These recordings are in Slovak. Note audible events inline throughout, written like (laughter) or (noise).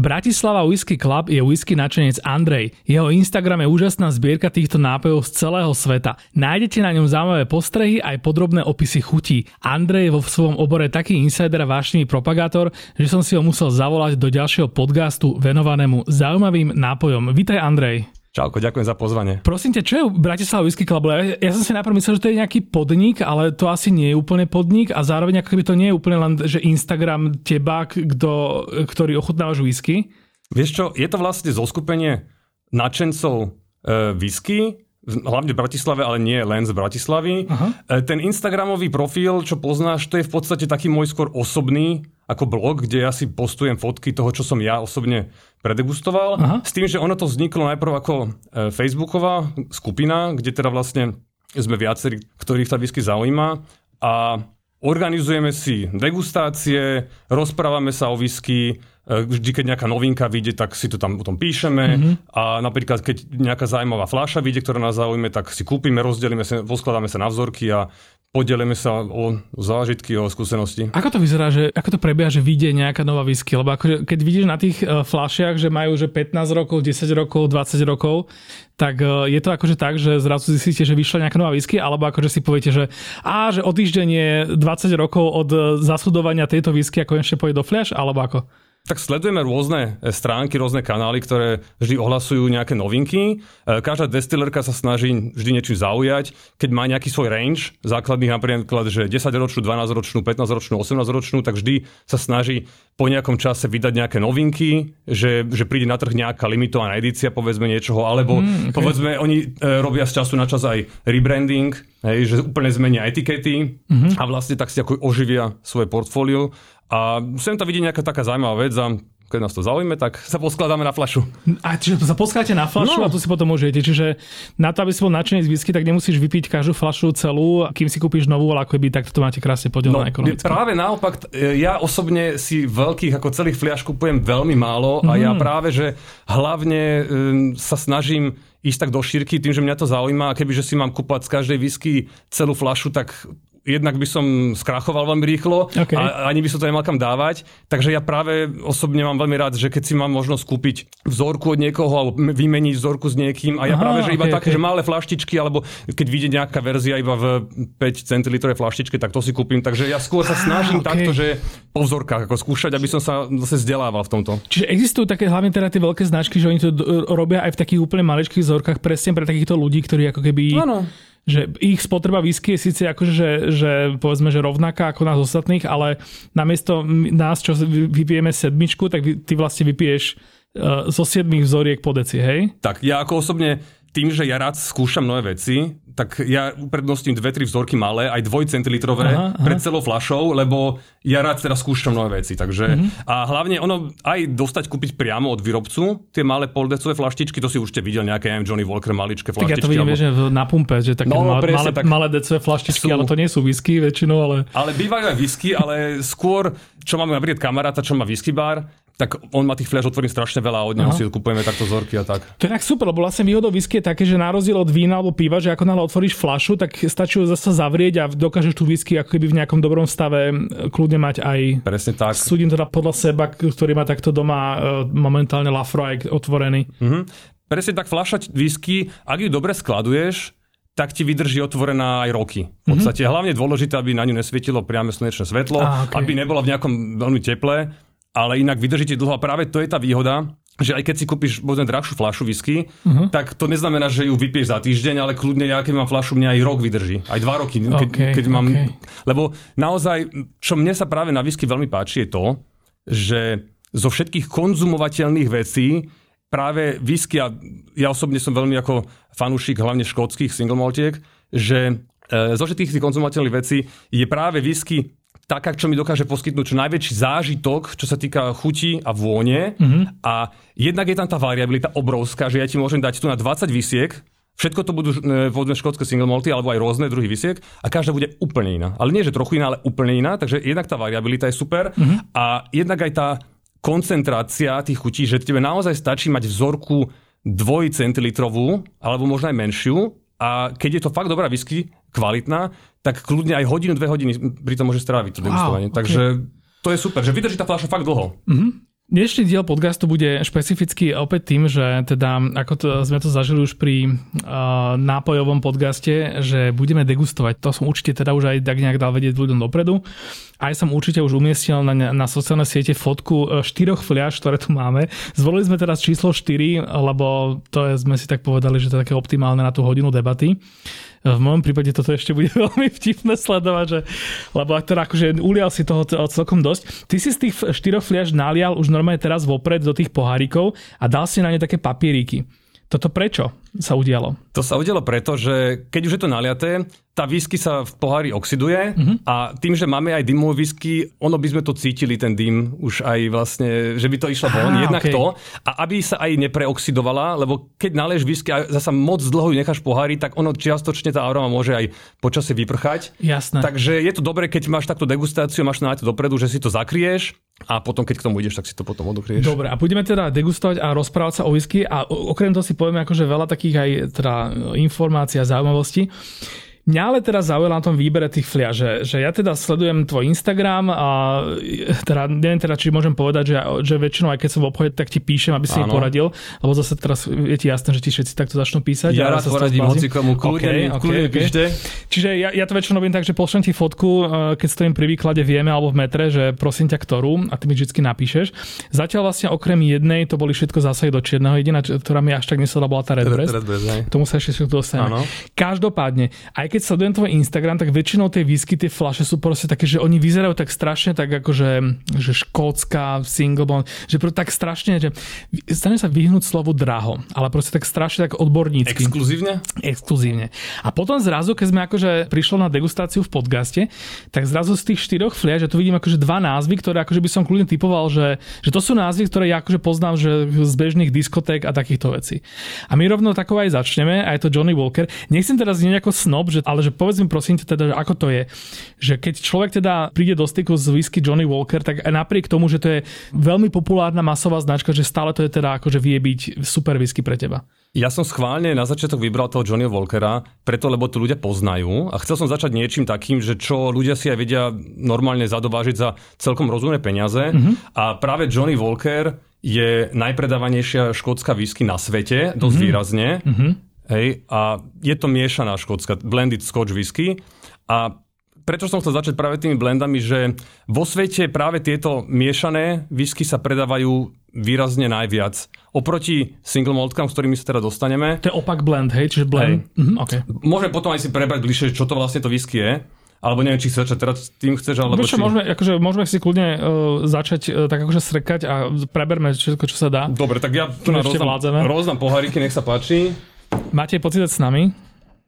Bratislava Whisky Club je whisky načenec Andrej. Jeho Instagram je úžasná zbierka týchto nápojov z celého sveta. Nájdete na ňom zaujímavé postrehy aj podrobné opisy chutí. Andrej je vo svojom obore taký insider a vášnivý propagátor, že som si ho musel zavolať do ďalšieho podcastu venovanému zaujímavým nápojom. Vítaj Andrej. Čauko, ďakujem za pozvanie. Prosím ťa, čo je Bratislava Whisky Club? Ja, ja som si najprv myslel, že to je nejaký podnik, ale to asi nie je úplne podnik a zároveň ako keby to nie je úplne len, že Instagram teba, kto, ktorý ochutnávaš whisky. Vieš čo, je to vlastne zoskupenie nadšencov e, whisky, hlavne v Bratislave, ale nie len z Bratislavy. Aha. E, ten Instagramový profil, čo poznáš, to je v podstate taký môj skôr osobný ako blog, kde ja si postujem fotky toho, čo som ja osobne predegustoval. Aha. S tým, že ono to vzniklo najprv ako e, Facebooková skupina, kde teda vlastne sme viacerí, ktorých tá whisky zaujíma. A organizujeme si degustácie, rozprávame sa o whisky, e, vždy, keď nejaká novinka vyjde, tak si to tam o tom píšeme mm-hmm. a napríklad, keď nejaká zaujímavá fľaša vyjde, ktorá nás zaujíma, tak si kúpime, rozdelíme sa, poskladáme sa na vzorky a Podelíme sa o zážitky, o skúsenosti. Ako to vyzerá, že, ako to prebieha, že vyjde nejaká nová whisky? Lebo ako, keď vidíš na tých uh, fľašiach, že majú že 15 rokov, 10 rokov, 20 rokov, tak uh, je to akože tak, že zrazu zistíte, že vyšla nejaká nová whisky, alebo akože si poviete, že á, že o je 20 rokov od uh, zasudovania tejto whisky a konečne pôjde do fľaš, alebo ako? Tak sledujeme rôzne e, stránky, rôzne kanály, ktoré vždy ohlasujú nejaké novinky. E, každá destilerka sa snaží vždy niečo zaujať. Keď má nejaký svoj range, základných napríklad, že 10-ročnú, 12-ročnú, 15-ročnú, 18-ročnú, tak vždy sa snaží po nejakom čase vydať nejaké novinky, že, že príde na trh nejaká limitovaná edícia, povedzme niečoho, alebo mm, okay. povedzme, oni e, robia z času na čas aj rebranding, hej, že úplne zmenia etikety mm-hmm. a vlastne tak si ako oživia svoje portfólio a sem tam vidie nejaká taká zaujímavá vec a keď nás to zaujíme, tak sa poskladáme na flašu. A čiže sa poskladáte na flašu no. a tu si potom môžete. Čiže na to, aby si bol nadšený z whisky, tak nemusíš vypiť každú flašu celú, kým si kúpiš novú, ale ako by tak to máte krásne podelené no, ekonomicky. Práve naopak, e, ja osobne si veľkých ako celých fliaš kupujem veľmi málo a mm. ja práve, že hlavne um, sa snažím ísť tak do šírky tým, že mňa to zaujíma a kebyže si mám kúpať z každej whisky celú flašu, tak jednak by som skrachoval veľmi rýchlo okay. a ani by som to nemal kam dávať. Takže ja práve osobne mám veľmi rád, že keď si mám možnosť kúpiť vzorku od niekoho alebo vymeniť vzorku s niekým a ja Aha, práve, že iba okay, také, okay. že malé flaštičky alebo keď vyjde nejaká verzia iba v 5 centilitrovej flaštičke, tak to si kúpim. Takže ja skôr sa snažím okay. takto, že po vzorkách ako skúšať, aby som sa zase vzdelával v tomto. Čiže existujú také hlavne teda tie veľké značky, že oni to robia aj v takých úplne maličkých vzorkách presne pre takýchto ľudí, ktorí ako keby... Áno že ich spotreba whisky je síce akože, že, že povedzme, že rovnaká ako nás ostatných, ale namiesto nás, čo vypijeme sedmičku, tak ty vlastne vypiješ uh, zo siedmých vzoriek po deci, hej? Tak ja ako osobne tým, že ja rád skúšam nové veci, tak ja uprednostním dve, tri vzorky malé, aj dvojcentilitrové aha, aha. pred celou flašou, lebo ja rád teda skúšam nové veci. Takže, mm-hmm. A hlavne ono aj dostať kúpiť priamo od výrobcu, tie malé poldecové flaštičky, to si určite videl nejaké M. Johnny Walker maličké flaštičky. Tak ja to vidím, alebo... že na pumpe, že také no, malé, presne, malé, tak malé decové flaštičky, sú... ale to nie sú whisky väčšinou, ale... Ale bývajú aj whisky, ale skôr, čo máme napríklad kamaráta, čo má whisky bar, tak on má tých fľaš otvorí strašne veľa a od neho Aha. si kupujeme takto vzorky a tak. To je tak super, lebo vlastne výhodou whisky je také, že na rozdiel od vína alebo piva, že ako náhle otvoríš fľašu, tak stačí ho zase zavrieť a dokážeš tú whisky ako keby v nejakom dobrom stave kľudne mať aj... Presne tak. Súdim teda podľa seba, ktorý má takto doma e, momentálne Lafroy otvorený. Mm-hmm. Presne tak fľaša whisky, ak ju dobre skladuješ, tak ti vydrží otvorená aj roky. V podstate mm-hmm. hlavne dôležité, aby na ňu nesvietilo priame slnečné svetlo, ah, okay. aby nebola v nejakom veľmi teple ale inak vydržíte dlho a práve to je tá výhoda, že aj keď si kúpiš možno drahšiu fľašu whisky, uh-huh. tak to neznamená, že ju vypieš za týždeň, ale kľudne ja keď mám fľašu, mňa aj rok vydrží. Aj dva roky. Keď, okay, keď mám, okay. Lebo naozaj, čo mne sa práve na whisky veľmi páči, je to, že zo všetkých konzumovateľných vecí práve whisky, a ja osobne som veľmi ako fanúšik hlavne škótskych single maltiek, že e, zo všetkých tých konzumovateľných vecí je práve whisky taká, čo mi dokáže poskytnúť čo najväčší zážitok, čo sa týka chuti a vône. Mm-hmm. A jednak je tam tá variabilita obrovská, že ja ti môžem dať tu na 20 vysiek, Všetko to budú e, povedzme škótske single malty alebo aj rôzne druhy vysiek a každá bude úplne iná. Ale nie, že trochu iná, ale úplne iná. Takže jednak tá variabilita je super mm-hmm. a jednak aj tá koncentrácia tých chutí, že tebe naozaj stačí mať vzorku dvojcentilitrovú alebo možno aj menšiu a keď je to fakt dobrá whisky, kvalitná, tak kľudne aj hodinu, dve hodiny pri tom môže stráviť to degustovanie. Wow, okay. Takže to je super, že vydrží tá fľaša fakt dlho. Mm-hmm. Dnešný diel podcastu bude špecificky opäť tým, že teda, ako to, sme to zažili už pri uh, nápojovom podcaste, že budeme degustovať. To som určite teda už aj tak nejak dal vedieť ľuďom dopredu. Aj som určite už umiestnil na, na sociálne siete fotku e, štyroch fliaž, ktoré tu máme. Zvolili sme teraz číslo 4, lebo to je, sme si tak povedali, že to je také optimálne na tú hodinu debaty v mojom prípade toto ešte bude (laughs) veľmi vtipné sledovať, že, lebo teda akože ulial si toho celkom dosť. Ty si z tých štyroch fliaž nalial už normálne teraz vopred do tých pohárikov a dal si na ne také papieriky. Toto prečo sa udialo? To sa udialo preto, že keď už je to naliaté, tá whisky sa v pohári oxiduje uh-huh. a tým, že máme aj dymovú whisky, ono by sme to cítili, ten dym, už aj vlastne, že by to išlo von, ah, jednak okay. to. A aby sa aj nepreoxidovala, lebo keď nalieš whisky a zasa moc dlho ju necháš pohári, tak ono čiastočne tá aroma môže aj počasie vyprchať. Jasné. Takže je to dobré, keď máš takto degustáciu, máš na to dopredu, že si to zakrieš a potom, keď k tomu ideš, tak si to potom odokrieš. Dobre, a budeme teda degustovať a rozprávať sa o whisky a okrem toho si povieme akože veľa takých aj teda informácií a zaujímavostí. Mňa ale teda zaujalo na tom výbere tých fliaž, že, že ja teda sledujem tvoj Instagram a teda neviem teda, či môžem povedať, že, že väčšinou aj keď som v obchode, tak ti píšem, aby si mi poradil, lebo zase teraz je ti jasné, že ti všetci takto začnú písať. Ja, rád poradím hoci komu, kľudne, okay, okay, okay. píšte. Čiže ja, ja to väčšinou robím tak, že pošlem ti fotku, e, keď stojím pri výklade vieme alebo v metre, že prosím ťa ktorú a ty mi vždy napíšeš. Zatiaľ vlastne okrem jednej to boli všetko zásahy do čierneho. Jediná, ktorá mi až tak nesedla, bola tá Redbreast. Red, Red, Tomu sa ešte dostaneme. Každopádne, aj keď keď sledujem tvoj Instagram, tak väčšinou tie whisky, tie flaše sú proste také, že oni vyzerajú tak strašne tak akože že škótska, single bond, že tak strašne, že stane sa vyhnúť slovo draho, ale proste tak strašne tak odbornícky. Exkluzívne? Exkluzívne. A potom zrazu, keď sme akože prišlo na degustáciu v podcaste, tak zrazu z tých štyroch fliaž, že tu vidím akože dva názvy, ktoré akože by som kľudne typoval, že, že to sú názvy, ktoré ja akože poznám že z bežných diskoték a takýchto vecí. A my rovno takové aj začneme, aj to Johnny Walker. Nechcem teraz nie ako snob, že ale že povedz mi prosím te teda, že ako to je, že keď človek teda príde do styku s whisky Johnny Walker, tak napriek tomu, že to je veľmi populárna masová značka, že stále to je teda akože vie byť super whisky pre teba. Ja som schválne na začiatok vybral toho Johnny Walkera, preto lebo to ľudia poznajú a chcel som začať niečím takým, že čo ľudia si aj vedia normálne zadovážiť za celkom rozumné peniaze mm-hmm. a práve Johnny Walker je najpredávanejšia škótska whisky na svete, dosť mm-hmm. výrazne. Mm-hmm. Hej, a je to miešaná škótska, blended scotch whisky. A prečo som chcel začať práve tými blendami, že vo svete práve tieto miešané whisky sa predávajú výrazne najviac. Oproti single maltkám, s ktorými sa teda dostaneme. To je opak blend, hej? Čiže blend. Hej. Mhm, okay. Môžeme potom aj si prebrať bližšie, čo to vlastne to whisky je. Alebo neviem, či chceš začať teraz tým chceš, alebo či... môžeme, akože, môžeme si kľudne uh, začať uh, tak akože srekať a preberme všetko, čo sa dá. Dobre, tak ja tu na rozdám, rozdám poháriky, nech sa páči. Máte pocit s nami?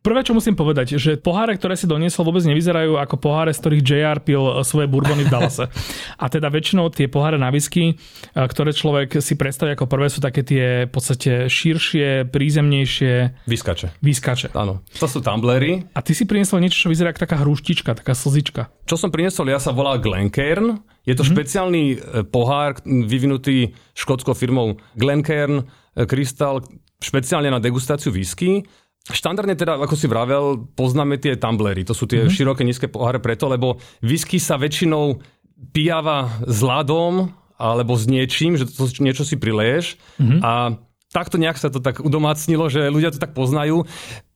Prvé, čo musím povedať, že poháre, ktoré si doniesol, vôbec nevyzerajú ako poháre, z ktorých JR pil eh, svoje bourbony v Dallase. (laughs) A teda väčšinou tie poháre na whisky, eh, ktoré človek si predstaví ako prvé, sú také tie v podstate širšie, prízemnejšie. Vyskače. Vyskače. Áno. To sú tumblery. A ty si priniesol niečo, čo vyzerá ako taká hruštička, taká slzička. Čo som priniesol, ja sa volá Glencairn. Je to mm-hmm. špeciálny eh, pohár vyvinutý škótskou firmou Glencairn Crystal špeciálne na degustáciu whisky. Štandardne teda, ako si vravel, poznáme tie tumblery. To sú tie mm-hmm. široké, nízke poháre preto, lebo whisky sa väčšinou pijava s ľadom alebo s niečím, že to niečo si prileješ. Mm-hmm. A takto nejak sa to tak udomácnilo, že ľudia to tak poznajú.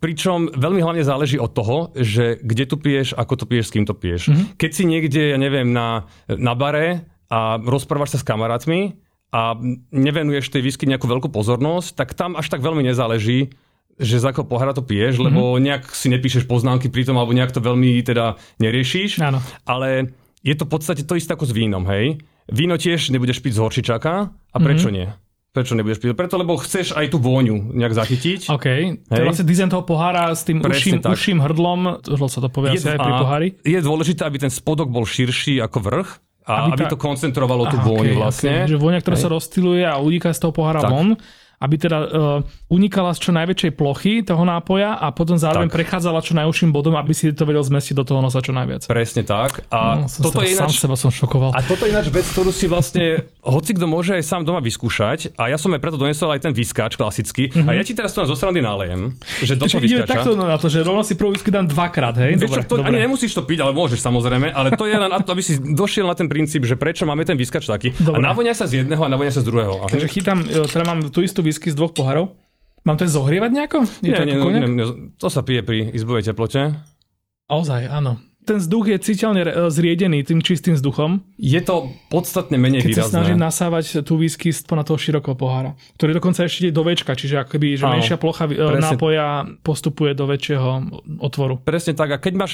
Pričom veľmi hlavne záleží od toho, že kde tu piješ, ako to piješ, s kým to piješ. Mm-hmm. Keď si niekde, ja neviem, na, na bare a rozprávaš sa s kamarátmi, a nevenuješ tej whisky nejakú veľkú pozornosť, tak tam až tak veľmi nezáleží, že z akého pohára to piješ, mm-hmm. lebo nejak si nepíšeš poznámky pri tom, alebo nejak to veľmi teda neriešiš. Áno. Ale je to v podstate to isté ako s vínom, hej? Víno tiež nebudeš piť z horčičaka a prečo mm-hmm. nie? Prečo nebudeš piť? Preto, lebo chceš aj tú vôňu nejak zachytiť. OK. To je vlastne dizajn toho pohára s tým uším, uším hrdlom, hrdlo sa to povie je, asi aj pri pohári. Je dôležité, aby ten spodok bol širší ako vrch, a aby, aby tá... to koncentrovalo tú vôňu okay, vlastne. Okay. Že vôňa, ktorá Hej. sa rozstyluje a udiká z toho pohára tak. von aby teda uh, unikala z čo najväčšej plochy toho nápoja a potom zároveň tak. prechádzala čo najúžším bodom, aby si to vedel zmestiť do toho nosa čo najviac. Presne tak. A no, toto je ináč, sám seba som šokoval. A toto je ináč vec, ktorú si vlastne hoci kto môže aj sám doma vyskúšať. A ja som aj preto donesol aj ten vyskáč klasický. Mm-hmm. A ja ti teraz to zo strany nalejem. Že do toho vyskáča. takto na to, že rovno si prvú whisky dám dvakrát, hej? Dobre, čo, to, dobre. Ani nemusíš to piť, ale môžeš samozrejme. Ale to je len na to, aby si došiel na ten princíp, že prečo máme ten vyskač taký. Dobre. A navonia sa z jedného a navonia sa z druhého. Takže chytám, e, teda mám tú istú whisky z dvoch pohárov. Mám to zohrievať nejako? Je nie, nie, nie, nie, to sa pije pri izbovej teplote. Ozaj, áno. Ten vzduch je citeľne e, zriedený tým čistým vzduchom. Je to podstatne menej Keď výrazné. Keď sa snažím nasávať tú whisky na toho širokého pohára, ktorý dokonca ešte ide do väčka, čiže akoby, že menšia plocha e, presne. nápoja postupuje do väčšieho otvoru. Presne tak. A keď máš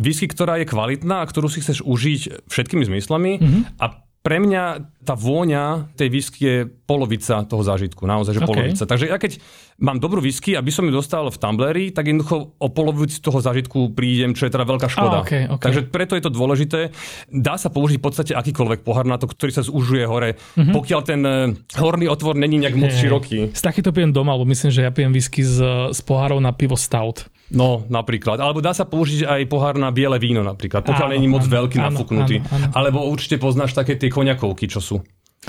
whisky, ktorá je kvalitná a ktorú si chceš užiť všetkými zmyslami mm-hmm. a pre mňa tá vôňa tej whisky je polovica toho zážitku, naozaj, že okay. polovica. Takže ja keď mám dobrú whisky, aby som ju dostal v tumbleri, tak jednoducho o polovici toho zážitku prídem, čo je teda veľká škoda. Oh, okay, okay. Takže preto je to dôležité. Dá sa použiť v podstate akýkoľvek pohár na to, ktorý sa zúžuje hore, mm-hmm. pokiaľ ten e, horný otvor není nejak moc široký. Z takýto pijem doma, lebo myslím, že ja pijem whisky z, z pohárov na pivo stout. No, napríklad. Alebo dá sa použiť aj pohár na biele víno napríklad, pokiaľ není moc veľký, áno, nafúknutý. Áno, áno. Alebo určite poznáš také tie koňakovky, čo sú.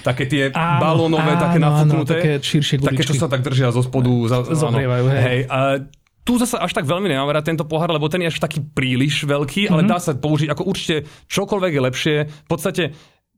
Také tie áno, balónové, áno, také nafúknuté. Áno, také širšie guličky. Také, čo sa tak držia zo spodu. Za, Zohrievajú, hej. hej a tu zase až tak veľmi nemám rád tento pohár, lebo ten je až taký príliš veľký, mm-hmm. ale mhm. dá sa použiť ako určite čokoľvek je lepšie. V podstate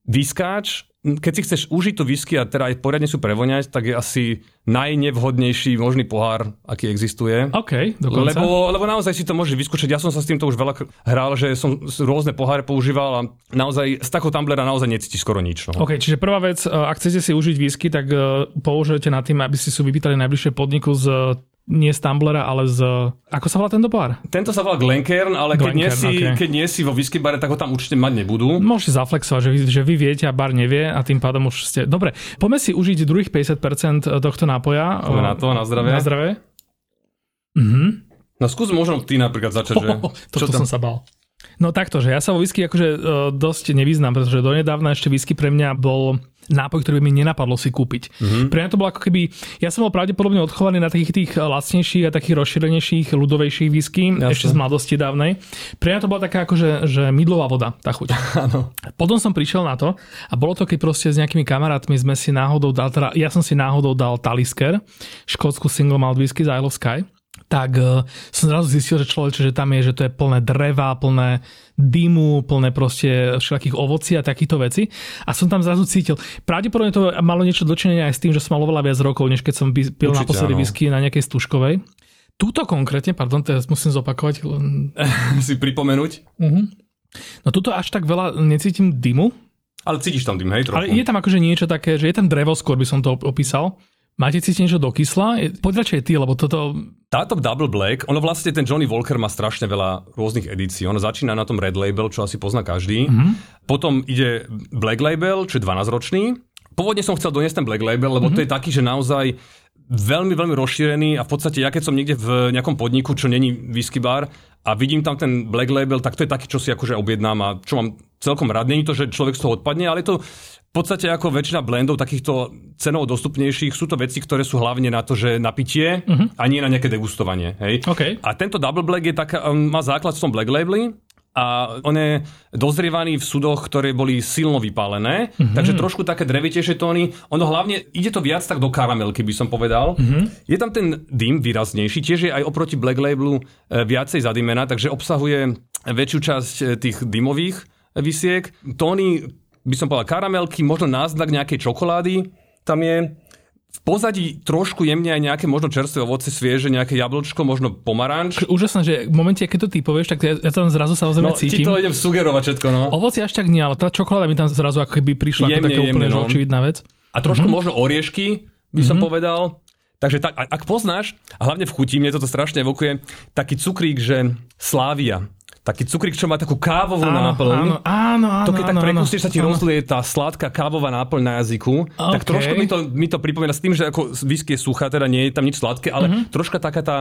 vyskáč, keď si chceš užiť tú whisky a teda aj poriadne sú prevoňať, tak je asi najnevhodnejší možný pohár, aký existuje. OK, dokonca. Lebo, lebo naozaj si to môžeš vyskúšať. Ja som sa s týmto už veľa hral, že som rôzne poháre používal a naozaj z takého tumblera naozaj necítiš skoro nič. No. OK, čiže prvá vec, ak chcete si užiť whisky, tak e, použijete na tým, aby ste si vypýtali najbližšie podniku z nie z Tumblera, ale z... Ako sa volá tento pohár? Tento sa volá Glencairn, ale Glencairn, keď, nie si, okay. keď nie si vo whisky bare, tak ho tam určite mať nebudú. Môžete zaflexovať, že vy, že vy viete a bar nevie a tým pádom už ste... Dobre, poďme si užiť druhých 50% tohto nápoja. Poďme na to, na zdravie. Na zdravie. Mhm. No skús možno ty napríklad začať, že... Oh, (laughs) toto som sa bal. No takto, že ja sa vo whisky akože uh, dosť nevyznám, pretože donedávna ešte whisky pre mňa bol nápoj, ktorý by mi nenapadlo si kúpiť. Mm-hmm. Pre mňa to bolo ako keby, ja som bol pravdepodobne odchovaný na takých tých lacnejších a takých rozšírenejších, ľudovejších whisky, Jasne. ešte z mladosti dávnej. Pre mňa to bola taká akože že mydlová voda, tá chuť. (laughs) Áno. Potom som prišiel na to a bolo to, keď proste s nejakými kamarátmi sme si náhodou dal, teda ja som si náhodou dal Talisker, škótsku single malt whisky z Isle of Sky tak uh, som zrazu zistil, že človek, že tam je, že to je plné dreva, plné dymu, plné proste všelakých ovocí a takýchto veci. A som tam zrazu cítil. Pravdepodobne to malo niečo dočinenia aj s tým, že som mal oveľa viac rokov, než keď som pil naposledy whisky na nejakej stužkovej. Túto konkrétne, pardon, teraz musím zopakovať. (laughs) si pripomenúť. Uh-huh. No tuto až tak veľa necítim dymu. Ale cítiš tam dym, hej, trochu. Ale je tam akože niečo také, že je tam drevo, skôr by som to opísal. Máte cítiť niečo do kysla? Poď radšej ty, lebo toto... Táto Double Black, ono vlastne ten Johnny Walker má strašne veľa rôznych edícií. Ono začína na tom Red Label, čo asi pozná každý. Mm-hmm. Potom ide Black Label, čo je 12-ročný. Pôvodne som chcel doniesť ten Black Label, lebo mm-hmm. to je taký, že naozaj veľmi, veľmi rozšírený a v podstate ja keď som niekde v nejakom podniku, čo není whisky bar a vidím tam ten Black Label, tak to je taký, čo si akože objednám a čo mám celkom rád. Není to, že človek z toho odpadne, ale je to podstate ako väčšina blendov takýchto cenovo dostupnejších sú to veci, ktoré sú hlavne na to, že na pitie uh-huh. a nie na nejaké degustovanie. Hej? Okay. A tento Double Black je tak, um, má základ v tom Black Labeli a on je dozrievaný v sudoch, ktoré boli silno vypálené, uh-huh. takže trošku také drevitejšie tóny. Ono hlavne, ide to viac tak do karamelky, by som povedal. Uh-huh. Je tam ten dym výraznejší, tiež je aj oproti Black Labelu e, viacej zadimená, takže obsahuje väčšiu časť e, tých dymových visiek. Tóny by som povedal karamelky, možno náznak nejakej čokolády. Tam je v pozadí trošku jemne aj nejaké možno čerstvé ovoce, svieže, nejaké jablčko, možno pomaranč. Úžasné, že v momente, keď to ty povieš, tak ja, ja tam zrazu samozrejme no, cítim. Ti to idem sugerovať všetko, no. Ovoci až tak nie, ale tá čokoláda mi tam zrazu ako keby prišla jemne, ako taká úplne no. očividná vec. A trošku mm-hmm. možno oriešky, by som mm-hmm. povedal. Takže tak, ak poznáš, a hlavne v chuti, mne toto strašne evokuje, taký cukrík, že Slávia taký cukrík, čo má takú kávovú áno, náplň. Áno, áno, áno. To keď áno, tak prepustíš, sa ti áno. rozlie tá sladká kávová náplň na jazyku. Okay. Tak trošku mi to, mi to pripomína s tým, že ako whisky je suchá, teda nie je tam nič sladké, ale Mhm. troška taká tá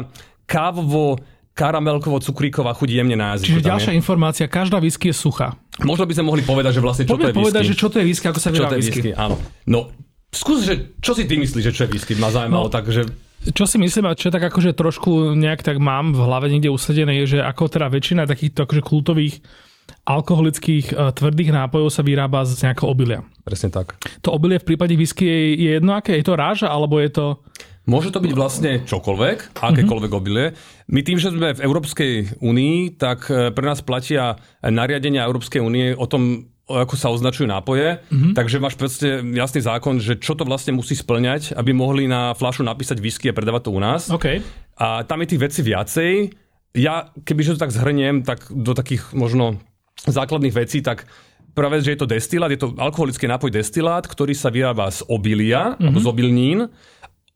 kávovo karamelkovo cukríková chuť jemne na jazyku. Čiže ďalšia je. informácia, každá whisky je suchá. Možno by sme mohli povedať, že vlastne čo Poďme to je povedať, whisky. že čo to je whisky, ako sa čo vyrá to je whisky. whisky, áno. No, skús, že čo si ty myslíš, že čo je whisky? Ma zaujímalo, No. takže Čo si myslím, a čo tak akože trošku nejak tak mám v hlave niekde usadené, je, že ako teda väčšina takýchto akože kultových alkoholických uh, tvrdých nápojov sa vyrába z nejakého obilia. presne tak. To obilie v prípade whisky je, je jedno aké? Je to ráža, alebo je to... Môže to byť vlastne čokoľvek, akékoľvek obilie. My tým, že sme v Európskej únii, tak e, pre nás platia nariadenia Európskej únie o tom, ako sa označujú nápoje, Mhm. takže máš proste jasný zákon, že čo to vlastne musí splňať, aby mohli na fľašu napísať whisky a predávať to u nás. OK. A tam je tých vecí viacej. Ja, kebyže to tak zhrniem, tak do takých možno základných vecí, tak prvá vec, že je to destilát, je to alkoholický nápoj destilát, ktorý sa vyrába z obilia, mm-hmm. alebo z obilnín.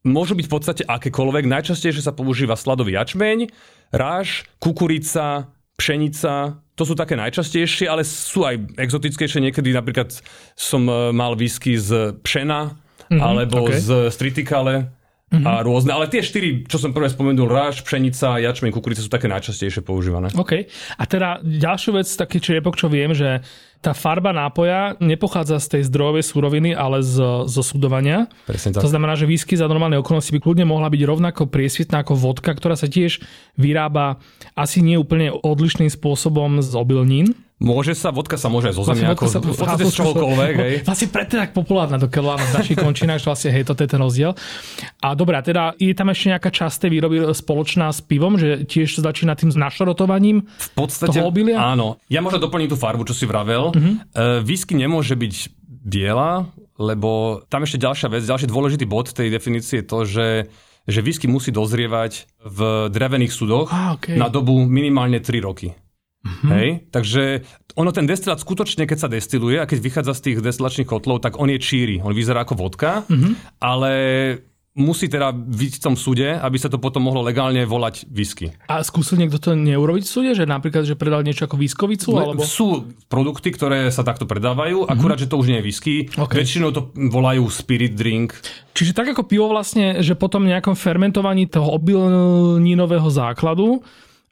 Môžu byť v podstate akékoľvek. Najčastejšie sa používa sladový jačmeň, ráž, kukurica, pšenica. To sú také najčastejšie, ale sú aj exotickejšie. Niekedy napríklad som e, mal whisky z pšena, mm-hmm, alebo ok. z stritikale a rôzne. Ale tie štyri, čo som prvé spomenul, ráž, pšenica, jačmeň, kukurica sú také najčastejšie používané. OK. A teda ďalšiu vec, taký čriepok, čo viem, že tá farba nápoja nepochádza z tej zdrojovej súroviny, ale z, zo sudovania. Presne To znamená, že whisky za normálne okolnosti by kľudne mohla byť rovnako priesvitná ako vodka, ktorá sa tiež vyrába asi nie úplne odlišným spôsobom z obilnín. Môže sa, vodka sa môže aj zo Vlastne zemiakov, vodka v podstate z čohokoľvek, hej. (laughs) Vlastne preto je tak populárna do keľa v našich končinách, že vlastne hej, toto je ten rozdiel. A dobré, a teda je tam ešte nejaká časť tej výroby spoločná s pivom, že tiež sa začína tým našrotovaním V podstate, toho obilia? áno. Ja možno doplním tú farbu, čo si vravel. Uh-huh. Uh, whisky nemôže byť biela, lebo tam ešte ďalšia vec, ďalší dôležitý bod tej definície je to, že že whisky musí dozrievať v drevených sudoch Á, okej. na dobu minimálne 3 roky. Hej? Takže ono ten destilát skutočne, keď sa destiluje a keď vychádza z tých destilačných kotlov, tak on je číry. On vyzerá ako vodka, ale musí teda byť v tom súde, aby sa to potom mohlo legálne volať whisky. A skúsil niekto to neurobiť v súde, že napríklad, že predal niečo ako výskovicu, Le- alebo... Sú produkty, ktoré sa takto predávajú, akurát, že to už nie je whisky. Ok. Väčšinou to volajú spirit drink. Čiže tak ako pivo vlastne, že potom nejakom fermentovaní toho obilninového základu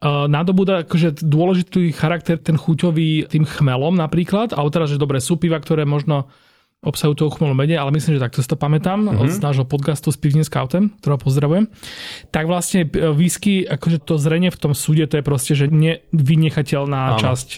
nadobúda akože dôležitý charakter ten chuťový tým chmelom napríklad, alebo teraz, že dobre, sú piva, ktoré možno obsahujú toho chmelu menej, ale myslím, že takto si to pamätám mm-hmm. od nášho podcastu s pivným scoutem, ktorého pozdravujem. Tak vlastne e, whisky, akože to zrenie v tom súde, to je proste, že nevynechateľná Áno. časť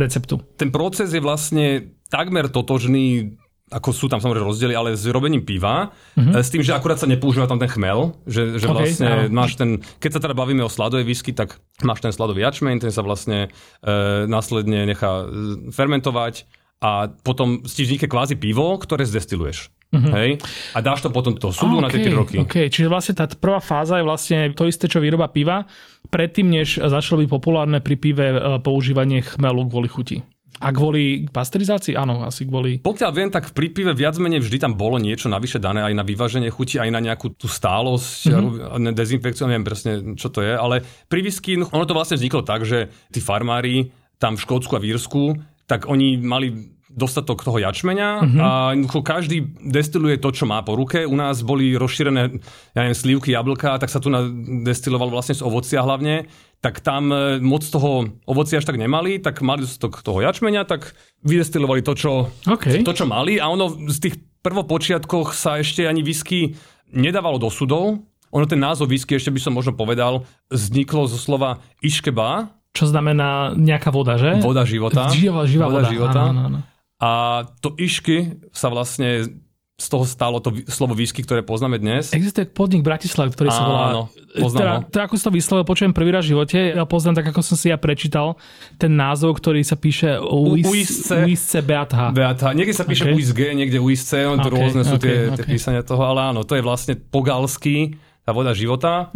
receptu. Ten proces je vlastne takmer totožný ako sú tam samozrejme rozdiely, ale s robením piva, mm-hmm. s tým, že akurát sa nepoužíva tam ten chmel, že, že Mhm. Ok, vlastne áno. máš ten, keď sa teda bavíme o sladovej whisky, tak máš ten sladový jačmeň, ten sa vlastne e, následne nechá e, fermentovať a potom ti vznikne kvázi pivo, ktoré zdestiluješ. Mm-hmm. Hej? A dáš to potom do súdu na tie 3 roky. Okay. Čiže vlastne tá prvá fáza je vlastne to isté, čo výroba piva, predtým, než začalo byť populárne pri pive používanie chmelu kvôli chuti. A kvôli pasterizácii? Áno, asi kvôli... Pokiaľ viem, tak pri pive viac menej vždy tam bolo niečo navyše dané aj na vyváženie chuti, aj na nejakú tú stálosť, mm-hmm. dezinfekciu, neviem presne, čo to je, ale pri whisky, no, ono to vlastne vzniklo tak, že tí farmári tam v Škótsku a v Írsku, tak oni mali dostatok toho jačmeňa mm-hmm. a jednoducho každý destiluje to, čo má po ruke. U nás boli rozšírené, ja neviem, slívky, jablka, tak sa tu na- destiloval vlastne z ovocia hlavne, tak tam e, moc toho ovocia až tak nemali, tak mali dostatok toho jačmeňa, tak vydestilovali to, čo, OK. to, čo mali a ono z tých prvopočiatkoch sa ešte ani whisky nedávalo do sudov. Ono ten názov whisky, ešte by som možno povedal, vzniklo zo slova iškeba, Čo znamená nejaká voda, že? voda života. Živá, živá voda. voda života. Áno, áno, áno. A to išky sa vlastne z toho stalo to slovo whisky, ktoré poznáme dnes. Existuje podnik v Bratislave, ktorý sa volá... Áno, poznám teda, teda, ako si to vyslovil, počujem prvý raz v živote. Ja poznám tak, ako som si ja prečítal ten názov, ktorý sa píše Uis, Uisce. Uisce Beata. Beata. Niekde sa píše Okay. USG, niekde to Okay, rôzne sú okay, tie, tie okay. písania toho, ale áno, to je vlastne pogalský, tá voda života.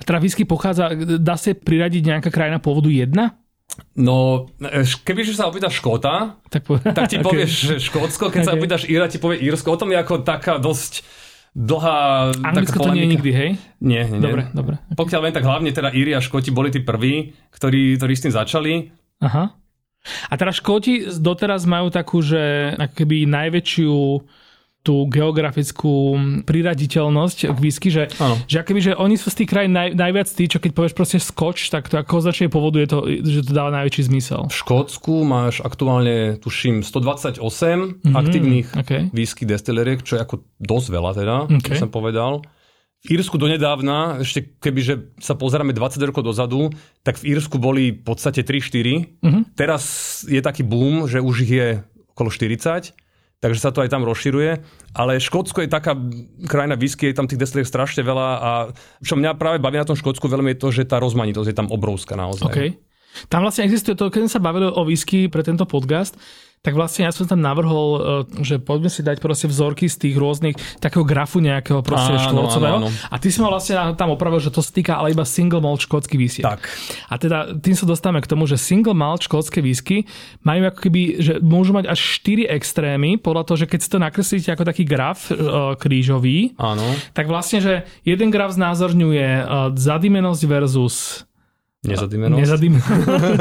A teda whisky pochádza, dá sa priradiť nejaká krajina pôvodu jedna? No, kebyže sa opýtaš Škóta, Tak, po... tak ti (laughs) okay. povieš, že Škótsko, keď sa Okay. opýtaš Íra, ti povie Írsko. O tom je ako taká dosť dlhá Anglicko taká to nie je nikdy, hej? Nie, nie, nie. Dobre, dobre. Pokiaľ viem, tak hlavne teda Íri a Škoti boli tí prví, ktorí, ktorí s tým začali. Aha. A teraz Škóti doteraz majú takú, že keby najväčšiu tú geografickú priraditeľnosť whisky, že, že akoby, že oni sú z tých krajín naj, najviac tí, čo keď povieš proste skoč, tak to ako označenie povodu je to, že to dáva najväčší zmysel. V Škótsku máš aktuálne, tuším, 128 mm-hmm, aktívnych okay. whisky destileriek, čo je ako dosť veľa teda, okay. som povedal. V Írsku donedávna, ešte kebyže sa pozeráme 20 rokov dozadu, tak v Írsku boli v podstate 3-4. Mm-hmm. Teraz je taký boom, že už ich je okolo 40 takže sa to aj tam rozširuje. Ale Škótsko je taká krajina whisky, je tam tých destilériek strašne veľa a čo mňa práve baví na tom Škótsku veľmi je to, že tá rozmanitosť je tam obrovská naozaj. Okay. Tam vlastne existuje to, keď sme sa bavili o whisky pre tento podcast, tak vlastne ja som tam navrhol, e, že poďme si dať proste vzorky z tých rôznych, takého grafu nejakého proste škôlcového. A ty si ma vlastne tam opravil, že to stýka ale iba single malt škótsky whisky. Tak. A teda tým sa dostávame k tomu, že single malt škótske whisky majú ako keby, že môžu mať až 4 extrémy, podľa toho, že keď si to nakreslíte ako taký graf uh, krížový, Áno. tak vlastne, že jeden graf znázorňuje uh, zadimenosť versus Nezadimenosť. Nezadimenosť.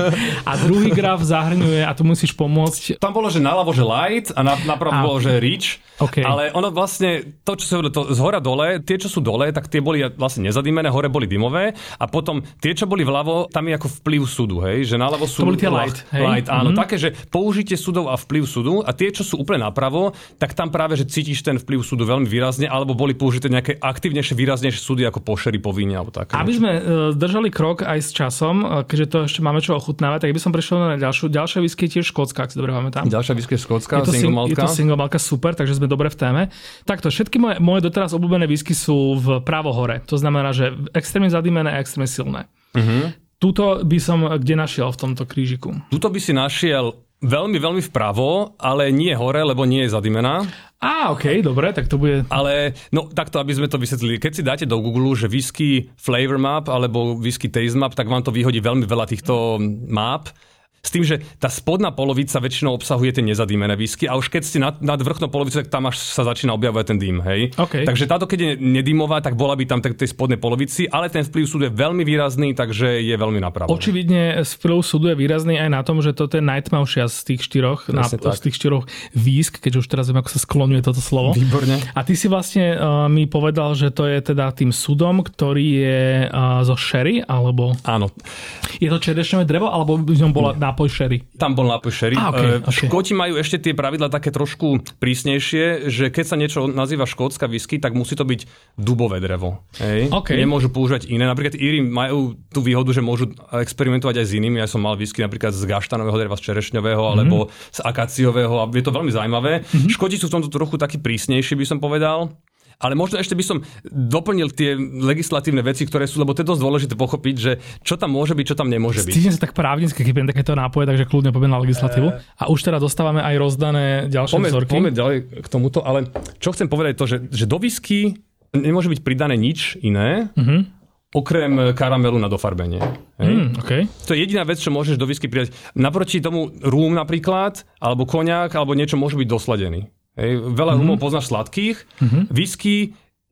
(laughs) a druhý graf zahrňuje, a tu musíš pomôcť. Tam bolo, že naľavo, že light a na, napravo a, bolo, že rich. Okay. Ale ono vlastne, to, čo sa to z hora dole, tie, čo sú dole, tak tie boli vlastne nezadimené, hore boli dymové. A potom tie, čo boli vľavo, tam je ako vplyv súdu, hej? Že naľavo sú... To boli tie light, hej? Light, áno. Mm-hmm. Také, že použitie súdov a vplyv súdu. A tie, čo sú úplne napravo, tak tam práve, že cítiš ten vplyv súdu veľmi výrazne, alebo boli použité nejaké aktívnejšie, výraznejšie súdy ako pošery, povinne alebo tak. Aby sme uh, držali krok aj s časom, časom, keďže to ešte máme čo ochutnávať, tak by som prešiel na ďalšiu. Ďalšia whisky tiež škótska, ak si dobre pamätám. Ďalšia whisky je škótska, je to single malka. Je to single malka, super, takže sme dobre v téme. Takto, všetky moje, moje doteraz obľúbené whisky sú v právo hore. To znamená, že extrémne zadimené a extrémne silné. Uh-huh. Tuto by som kde našiel v tomto krížiku? Tuto by si našiel veľmi, veľmi vpravo, ale nie hore, lebo nie je zadimená. Á, ok, dobre, tak to bude... Ale, no takto, aby sme to vysvetlili. Keď si dáte do Google, že whisky flavor map alebo whisky taste map, tak vám to vyhodí veľmi veľa týchto map s tým, že tá spodná polovica väčšinou obsahuje tie nezadýmené whisky a už keď ste nad, nad vrchnou polovicou, tak tam až sa začína objavovať ten dým. Hej? Okay. Takže táto, keď je nedýmová, tak bola by tam tej spodnej polovici, ale ten vplyv súdu je veľmi výrazný, takže je veľmi napravo. Očividne vplyv súdu je výrazný aj na tom, že to je najtmavšia z tých štyroch, na, z tých štyroch výsk, keď už teraz viem, ako sa skloňuje toto slovo. Výborne. A ty si vlastne uh, mi povedal, že to je teda tým súdom, ktorý je uh, zo sherry, alebo... Áno. Je to čerešňové drevo, alebo by som bola nápoj sherry. Tam bol nápoj sherry. Ah, okay, okay. Škóti majú ešte tie pravidla také trošku prísnejšie, že keď sa niečo nazýva škótska whisky, tak musí to byť dubové drevo. Hej? Okay. Nemôžu používať iné. Napríklad Íri majú tú výhodu, že môžu experimentovať aj s inými. Ja som mal whisky napríklad z gaštanového dreva, z čerešňového mm-hmm. alebo z akaciového a je to veľmi zaujímavé. Mm-hmm. Škóti sú v tomto trochu taký prísnejší, by som povedal. Ale možno ešte by som doplnil tie legislatívne veci, ktoré sú, lebo to je dosť dôležité pochopiť, že čo tam môže byť, čo tam nemôže byť. Cítim sa tak právnicky, keď takéto nápoje, takže kľudne poďme na legislatívu. E... A už teda dostávame aj rozdané ďalšie poďme, vzorky. Poďme ďalej k tomuto, ale čo chcem povedať to, že, že do whisky nemôže byť pridané nič iné, uh-huh okrem karamelu na dofarbenie. Hej? Mm, okay. To je jediná vec, čo môžeš do whisky pridať. Naproti tomu rúm napríklad, alebo koniak, alebo niečo môže byť dosladený. Hej, veľa mm-hmm. rumov poznáš sladkých. Mm-hmm. Whisky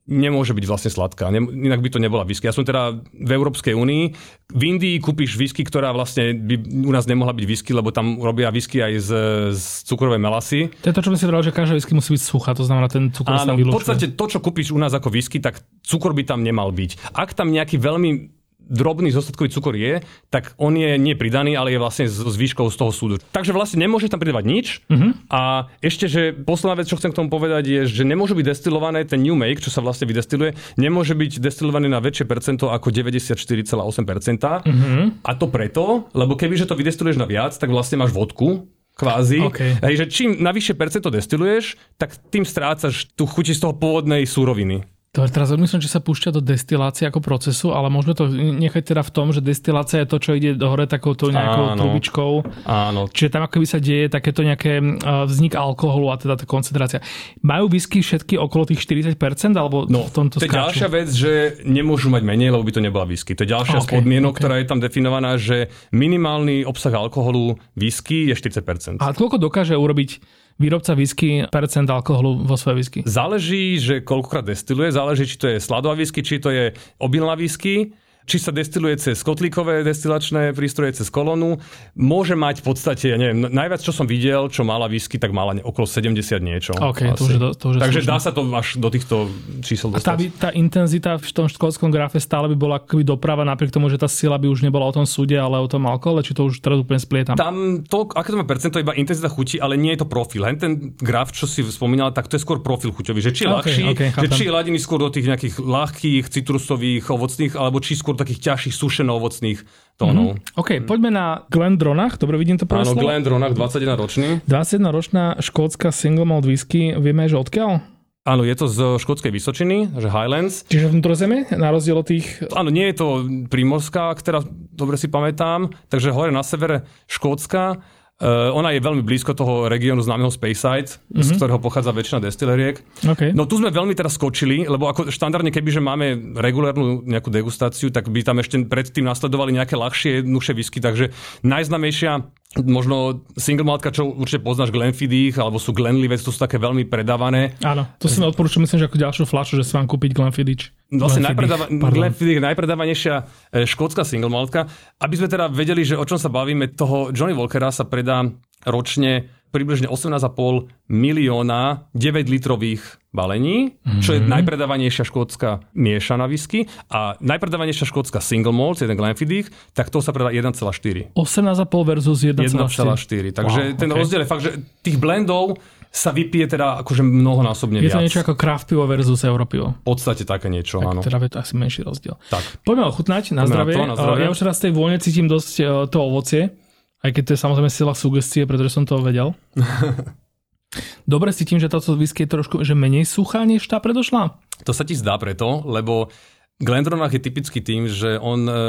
nemôže byť vlastne sladká. Ne, inak by to nebola whisky. Ja som teda v Európskej únii. V Indii kúpiš whisky, ktorá vlastne by u nás nemohla byť whisky, lebo tam robia whisky aj z, z cukrovej melasy. To je to, čo by si povedal, že každá whisky musí byť suchá, to znamená ten cukor Áno, v podstate to, čo kúpiš u nás ako whisky, tak cukor by tam nemal byť. Ak tam nejaký veľmi drobný zostatkový cukor je, tak on je nie pridaný, ale je vlastne s výškou z toho súdu. Takže vlastne nemôže tam pridávať nič. Uh-huh. A ešte, že posledná vec, čo chcem k tomu povedať, je, že nemôže byť destilované ten new make, čo sa vlastne vydestiluje, nemôže byť destilovaný na väčšie percento ako 94,8%. Uh-huh. A to preto, lebo kebyže to vydestiluješ na viac, tak vlastne máš vodku, kvázi. Okay. Hej, že čím na vyššie percento destiluješ, tak tým strácaš tú chuti z toho pôvodnej súroviny. To teraz odmyslím, že sa púšťa do destilácie ako procesu, ale môžeme to nechať teda v tom, že destilácia je to, čo ide do hore takouto nejakou Áno. trubičkou. Áno. Čiže tam akoby sa deje takéto nejaké vznik alkoholu a teda tá koncentrácia. Majú whisky všetky okolo tých 40%? Alebo no, v tomto to je ďalšia vec, že nemôžu mať menej, lebo by to nebola whisky. To je ďalšia okay, podmienok, okay. ktorá je tam definovaná, že minimálny obsah alkoholu whisky je 40%. A koľko dokáže urobiť výrobca whisky percent alkoholu vo svojej whisky? Záleží, že koľkokrát destiluje, záleží, či to je sladová whisky, či to je obilná whisky. Či sa destiluje cez kotlíkové destilačné prístroje, cez kolónu, môže mať v podstate, ja neviem, najviac, čo som videl, čo mala whisky, tak mala okolo 70 niečo. Okay, to už, to už Takže dá sa to až do týchto čísel dostať. A tá, by, tá intenzita v tom škótskom grafe stále by bola akoby doprava, napriek tomu, že tá sila by už nebola o tom súde, ale o tom alkohole, či to už teraz úplne splietam? Tam to, aké to má percento, iba intenzita chuti, ale nie je to profil. Hen ten graf, čo si spomínal, tak to je skôr profil chuťový, že či je okay, ľahší, okay, že či je ladený skôr do tých nejakých ľahkých, citrusových, ovocných, alebo či skôr takých ťažších, sušeno-ovocných tónov. Mm-hmm. OK, poďme na Glendronach, dobre vidím to prvé Áno, Glendronach, 21 ročný. 21 ročná škótska single malt whisky, vieme, že odkiaľ? Áno, je to z škótskej Vysočiny, že Highlands. Čiže vnútrozemie, na rozdiel od tých... Áno, nie je to primorská, ktorá dobre si pamätám, takže hore na severe Škótska. Uh, ona je veľmi blízko toho regiónu známeho Speyside, mm-hmm. z mhm. ktorého pochádza väčšina destileriek. Okay. No tu sme veľmi teraz skočili, lebo ako štandardne, kebyže máme regulárnu nejakú degustáciu, tak by tam ešte predtým nasledovali nejaké ľahšie, jednoduchšie whisky, takže najznamejšia možno single maltka, čo určite poznáš Glenfiddich, alebo sú Glenlivet, to sú také veľmi predávané. Áno, to si odporúčam, myslím, že ako ďalšiu flašu, že si vám kúpiť Glenfiddich. Vlastne najpredáva- Glenfiddich, najpredávanejšia e, škótska single maltka. Aby sme teda vedeli, že o čom sa bavíme, toho Johnny Walkera sa predá ročne približne 18,5 milióna 9 litrových balení, mm-hmm. čo je mhm. najpredávanejšia škótska miešaná whisky a najpredávanejšia škótska single malt, jeden Glenfiddich, tak to sa predá 1,4. 18,5 versus 1,4. 1,4. Takže wow, ten okay. rozdiel je fakt, že tých blendov sa vypije teda akože mnohonásobne viac. Je to niečo ako craft pivo versus europivo. V podstate také niečo, tak, áno. Teda je to asi menší rozdiel. Tak. Poďme ochutnať na zdravie. Na to, na zdravie. Ja už teraz z tej vône cítim dosť e, to ovocie. Aj keď to je samozrejme sila sugestie, pretože som to vedel. (laughs) Dobre cítim, že táto whisky je trošku že menej suchá, než tá predošla? To sa ti zdá preto, lebo Glendronach je typický tým, že on e, e,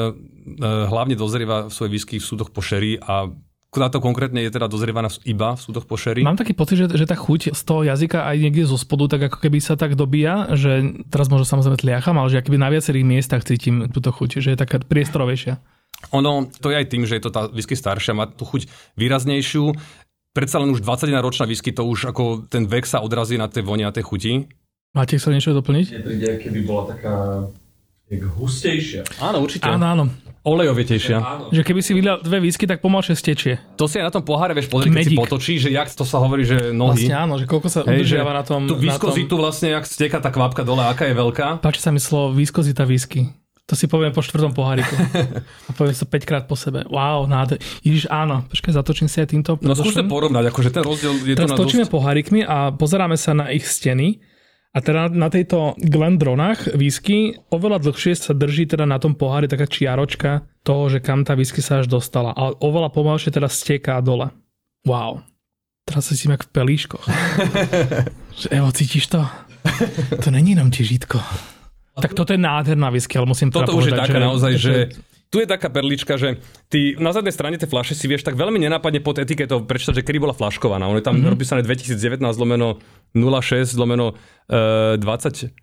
hlavne dozrieva svoje whisky v súdoch po sherry a to konkrétne je teda dozrievaná iba v súdoch po sherry. Mám taký pocit, že, že tá chuť z toho jazyka aj niekde zo spodu, tak ako keby sa tak dobíja, že teraz možno samozrejme tliacham, ale že akýby na viacerých miestach cítim túto chuť, že je taká priestorovejšia. Ono, to je aj tým, že je to tá whisky staršia, má tú chuť výraznejšiu. Predsa len už 21 ročná whisky, to už ako ten vek sa odrazí na tej voni a tej chuti. Máte sa niečo doplniť? Mne príde, keby bola taká jak hustejšia. Áno, určite. Áno, áno. Olejovitejšia. Že keby si vydal dve whisky, tak pomalšie stečie. To si aj na tom poháre, vieš, pozrieť, keď si potočí, že jak to sa hovorí, že nohy. Vlastne áno, že koľko sa Hej, udržiava na tom. Tú viskozitu tom... vlastne, jak steka tá kvapka dole, aká je veľká. Páči sa mi slovo viskozita whisky. To si poviem po štvrtom poháriku. (laughs) A poviem to 5 krát po sebe. Wow, nádher. Ježiš, áno. Počkaj, zatočím si aj týmto. No skúste porovnať, akože ten rozdiel je Teraz to na točíme dosť... pohárikmi a pozeráme sa na ich steny. A teda na tejto Glendronach whisky oveľa dlhšie sa drží teda na tom pohári taká čiaročka toho, že kam tá whisky sa až dostala. Ale oveľa pomalšie teda steká dole. Wow. Teraz sa cítim jak v pelíškoch. (laughs) Evo, cítiš to? To není jenom těžítko. Tak toto je nádherná whisky, ale musím teda Toto povedať, už je taká že, naozaj, že tu je taká perlička, že ty na zadnej strane tej flaše si vieš tak veľmi nenápadne pod etiketou prečítať, že kedy bola flaškovaná. On je tam mm-hmm. napísané 2019 lomeno 06 lomeno uh, 26.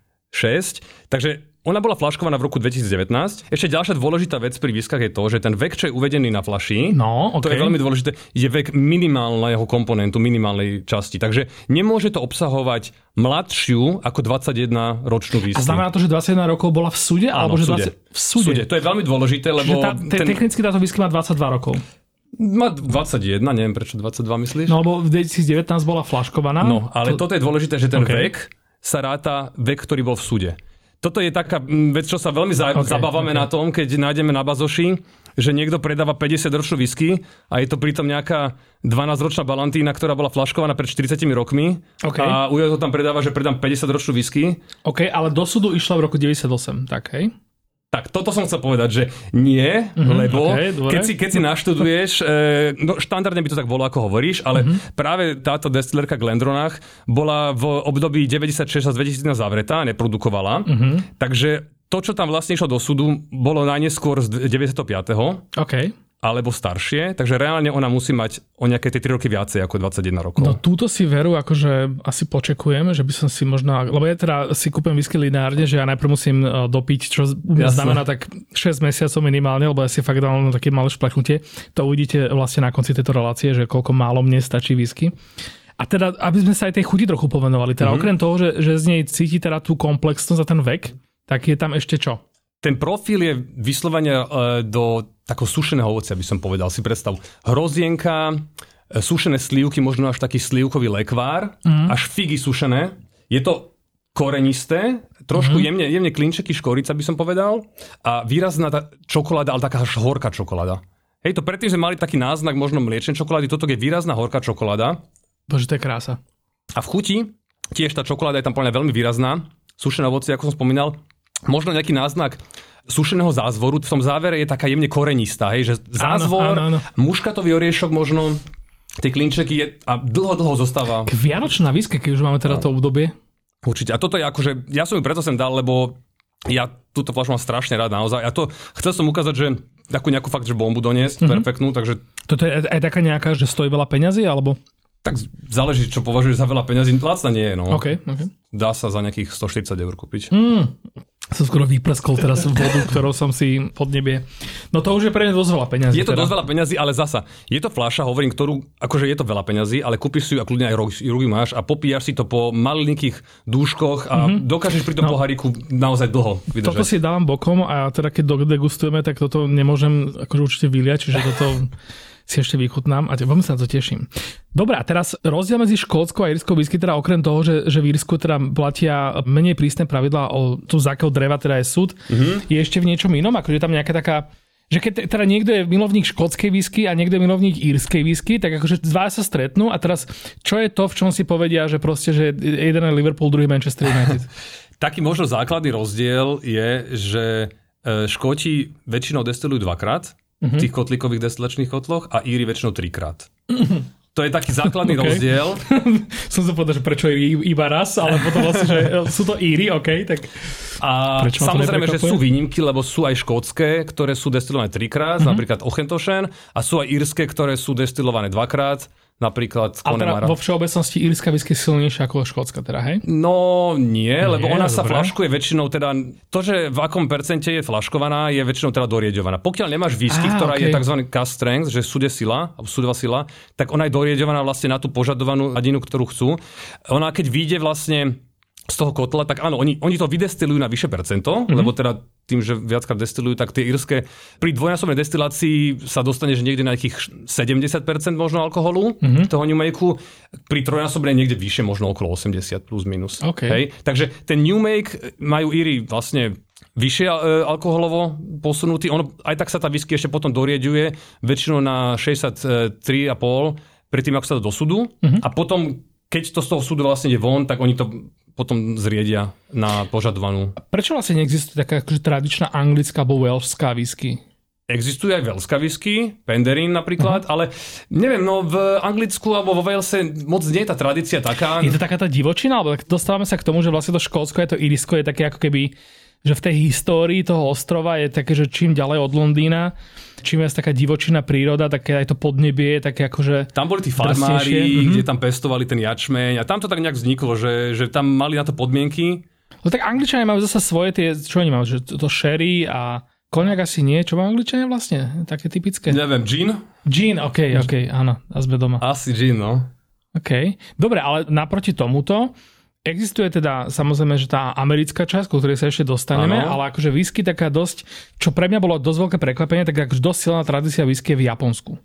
Takže ona bola flaškovaná v roku 2019. Ešte ďalšia dôležitá vec pri výskach je to, že ten vek, čo je uvedený na flaši, no, okay. to je veľmi dôležité, je vek minimálneho komponentu, minimálnej časti. Takže nemôže to obsahovať mladšiu ako 21 ročnú výsku. A znamená to, že 21 rokov bola v súde? Áno, alebo v súde. 20... v súde. súde. To je veľmi dôležité, lebo... Čiže tá, ten... technicky táto whisky má 22 rokov. Má 21, neviem prečo 22 myslíš? No lebo v 2019 bola flaškovaná. No, ale to... toto je dôležité, že ten okay. vek sa ráta vek, ktorý bol v súde toto je taká vec, čo sa veľmi za, okay, zabávame okay. na tom, keď nájdeme na bazoši, že niekto predáva 50 ročnú whisky a je to pritom nejaká 12-ročná balantína, ktorá bola flaškovaná pred 40 rokmi okay. a Ujo to tam predáva, že predám 50 ročnú whisky. OK, ale do súdu išla v roku 98, tak hej? Tak toto som chcel povedať, že nie, mm-hmm, lebo okay, keď, si, keď si naštuduješ, e, no štandardne by to tak bolo, ako hovoríš, ale mm-hmm. práve táto destillerka Glendronach bola v období 96 až 2001 zavretá, neprodukovala, mm-hmm. takže to, čo tam vlastne išlo do súdu, bolo najneskôr z 95. Okay alebo staršie, takže reálne ona musí mať o nejaké tie 3 roky viacej ako 21 rokov. No túto si veru akože asi počekujem, že by som si možno, lebo ja teda si kúpem whisky lineárne, že ja najprv musím e, dopiť, čo Jasne. znamená tak 6 mesiacov minimálne, lebo ja si fakt dám také malé šplechnutie. To uvidíte vlastne na konci tejto relácie, že koľko málo mne stačí whisky. A teda, aby sme sa aj tej chuti trochu povenovali, teda mm-hmm. okrem toho, že, že z nej cíti teda tú komplexnosť a ten vek, tak je tam ešte čo? ten profil je vyslovene e, do takého sušeného ovocia, by som povedal. Si predstav, hrozienka, e, sušené slívky, možno až taký slívkový lekvár, mm. až figy sušené. Je to korenisté, trošku mm. jemne, jemne klinčeky škorica by som povedal a výrazná tá čokoláda, ale taká až horká čokoláda. Hej, to predtým sme mali taký náznak možno mliečnej čokolády, toto je výrazná horká čokoláda. Bože, to je krása. A v chuti tiež tá čokoláda je tam podľa veľmi výrazná. Sušené ovocie, ako som spomínal, možno nejaký náznak sušeného zázvoru. V tom závere je taká jemne korenistá, hej, že zázvor, áno, áno, áno. muškatový oriešok možno, tie klinčeky je, a dlho, dlho zostáva. K Vianočná výske, keď už máme teda no. to obdobie. Určite. A toto je akože, ja som ju preto sem dal, lebo ja túto flašu mám strašne rád naozaj. A to chcel som ukázať, že takú nejakú fakt, že bombu doniesť, mm-hmm. perfektnú, takže... Toto je aj taká nejaká, že stojí veľa peňazí, alebo? Tak záleží, čo považuješ za veľa peňazí. Lacna nie je, no. Okay, okay. Dá sa za nejakých 140 eur kúpiť. Mm, som skoro vyprskol teraz vodu, (laughs) ktorou som si pod nebie. No to už je pre mňa dosť veľa peňazí. Je to teda. dosť veľa peňazí, ale zasa, je to fľaša, hovorím, ktorú, akože je to veľa peňazí, ale kúpiš si ju a kľudne aj ruky máš a popíjaš si to po malinkých dúškoch a mm-hmm. dokážeš pri tom no. poháriku naozaj dlho vydržať. Toto si dávam bokom a teda keď degustujeme, tak toto nemôžem akože určite vyliať, čiže toto (laughs) si ešte vychutnám a veľmi sa na to teším. Dobre, a teraz rozdiel medzi škótskou a írskou whisky, teda okrem toho, že, že v Írsku teda platia menej prísne pravidlá o to, z akého dreva teda je súd, mm-hmm. je ešte v niečom inom, akože tam nejaká taká že keď teda niekto je milovník škótskej whisky a niekto je milovník írskej whisky, tak akože dva sa stretnú a teraz čo je to, v čom si povedia, že proste, že jeden je Liverpool, druhý Manchester United? (laughs) Taký možno základný rozdiel je, že e, Škóti väčšinou destilujú dvakrát, v tých kotlíkových destilačných kotloch a Íry väčšinou trikrát. Uh-huh. To je taký základný (laughs) okay. rozdiel. (laughs) Som sa povedal, že prečo je iba raz, ale potom vlastne, že sú to Íry, OK, tak... A prečo samozrejme, že sú výnimky, lebo sú aj škótske, ktoré sú destilované trikrát, uh-huh. napríklad Ochentoshen, a sú aj írske, ktoré sú destilované dvakrát napríklad Ale teda vo všeobecnosti írska whisky silnejšia ako škótska, teda, hej? No nie, nie lebo ona sa flaškuje väčšinou teda, to, že v akom percente je flaškovaná, je väčšinou teda dorieďovaná. Pokiaľ nemáš whisky, ktorá okay. je tzv. cast strength, že súde sila, alebo sila, tak ona je dorieďovaná vlastne na tú požadovanú hladinu, ktorú chcú. Ona keď vyjde vlastne z toho kotla, tak áno, oni, oni to vydestilujú na vyššie percento, mm-hmm. lebo teda tým, že viackrát destilujú, tak tie írske pri dvojnásobnej destilácii sa dostaneš niekde na nejakých 70% možno alkoholu mm-hmm. toho New pri trojnásobnej niekde vyššie, možno okolo 80 plus minus. Okay. Hej? Takže ten New Make majú Íry vlastne vyššie e, alkoholovo posunutý. Ono, aj tak sa tá whisky ešte potom dorieďuje väčšinou na 63,5 predtým, ako sa to do súdu. Mm-hmm. A potom, keď to z toho súdu vlastne ide von, tak oni to potom zriedia na požadovanú. Prečo vlastne neexistuje taká akože tradičná anglická alebo welshská whisky? Existuje aj veľská whisky, Penderin napríklad, uh-huh. ale neviem, no v Anglicku alebo vo Walese moc nie je tá tradícia taká. Je to taká tá divočina, alebo dostávame sa k tomu, že vlastne to Škótsko je to Irisko, je také ako keby že v tej histórii toho ostrova je také, že čím ďalej od Londýna, čím je taká divočina príroda, také aj to podnebie, také akože... Tam boli tí farmári, mm-hmm. kde tam pestovali ten jačmeň a tam to tak nejak vzniklo, že, že tam mali na to podmienky. No tak Angličania majú zase svoje tie, čo oni majú, že to sherry a Koniak asi nie. Čo majú Angličania vlastne? Také typické. Neviem, gin? Gin, ok, ok, áno, a sme doma. Asi gin, no. OK. Dobre, ale naproti tomuto, Existuje teda samozrejme, že tá americká časť, ku ktorej sa ešte dostaneme, ano. ale akože whisky taká dosť, čo pre mňa bolo dosť veľké prekvapenie, tak akože dosť silná tradícia whisky v Japonsku.